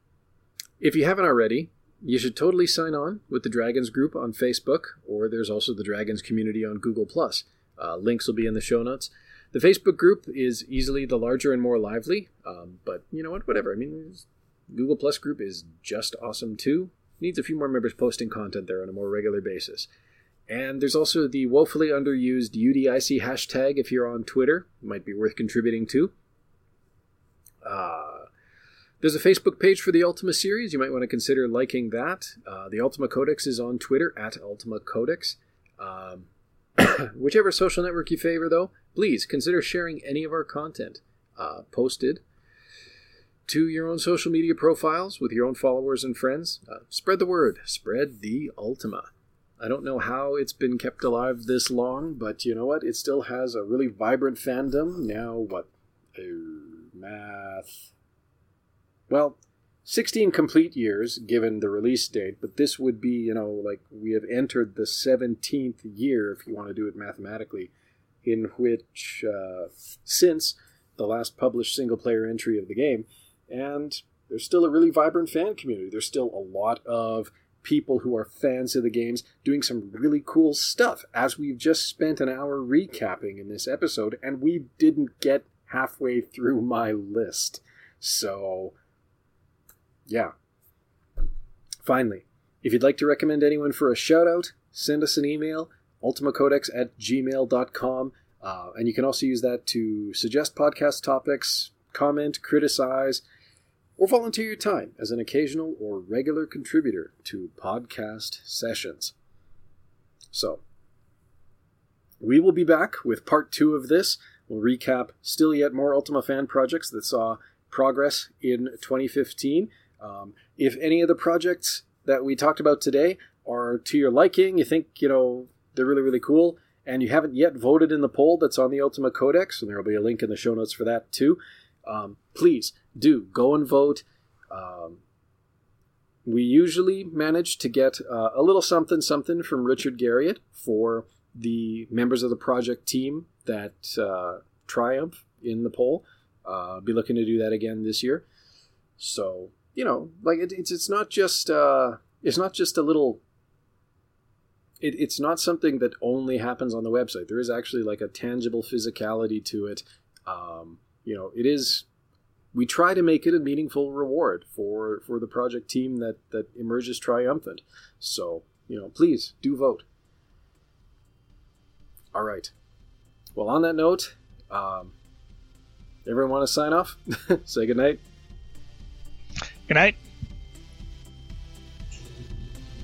if you haven't already, you should totally sign on with the Dragons group on Facebook, or there's also the Dragons community on Google Plus. Uh, links will be in the show notes. The Facebook group is easily the larger and more lively, um, but you know what? Whatever. I mean, Google Plus group is just awesome too. Needs a few more members posting content there on a more regular basis. And there's also the woefully underused UDIC hashtag if you're on Twitter. Might be worth contributing to. Uh, there's a Facebook page for the Ultima series. You might want to consider liking that. Uh, the Ultima Codex is on Twitter at Ultima Codex. Um, <coughs> whichever social network you favor, though, please consider sharing any of our content uh, posted to your own social media profiles with your own followers and friends. Uh, spread the word. Spread the Ultima. I don't know how it's been kept alive this long, but you know what? It still has a really vibrant fandom. Now, what? Uh, math well, 16 complete years given the release date, but this would be, you know, like we have entered the 17th year, if you want to do it mathematically, in which, uh, since the last published single player entry of the game, and there's still a really vibrant fan community. There's still a lot of people who are fans of the games doing some really cool stuff, as we've just spent an hour recapping in this episode, and we didn't get halfway through my list. So, yeah. Finally, if you'd like to recommend anyone for a shout out, send us an email, ultimacodex at gmail.com. Uh, and you can also use that to suggest podcast topics, comment, criticize, or volunteer your time as an occasional or regular contributor to podcast sessions. So, we will be back with part two of this. We'll recap still yet more Ultima fan projects that saw progress in 2015. Um, if any of the projects that we talked about today are to your liking, you think, you know, they're really, really cool, and you haven't yet voted in the poll that's on the Ultima Codex, and there will be a link in the show notes for that too, um, please do go and vote. Um, we usually manage to get uh, a little something something from Richard Garriott for the members of the project team that uh, triumph in the poll. Uh, be looking to do that again this year. So you know, like it, it's it's not just uh, it's not just a little. It, it's not something that only happens on the website. There is actually like a tangible physicality to it. Um, you know, it is. We try to make it a meaningful reward for for the project team that that emerges triumphant. So you know, please do vote. All right. Well, on that note, um, everyone want to sign off? <laughs> Say good night. Good night.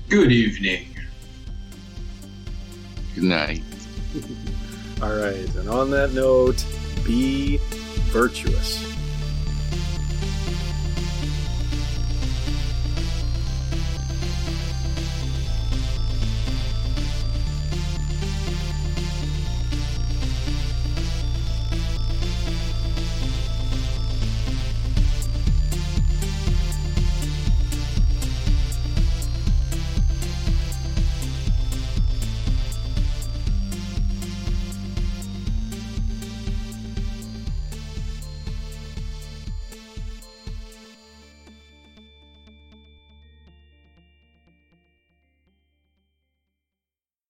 Good evening. Good night. <laughs> All right, and on that note, be virtuous.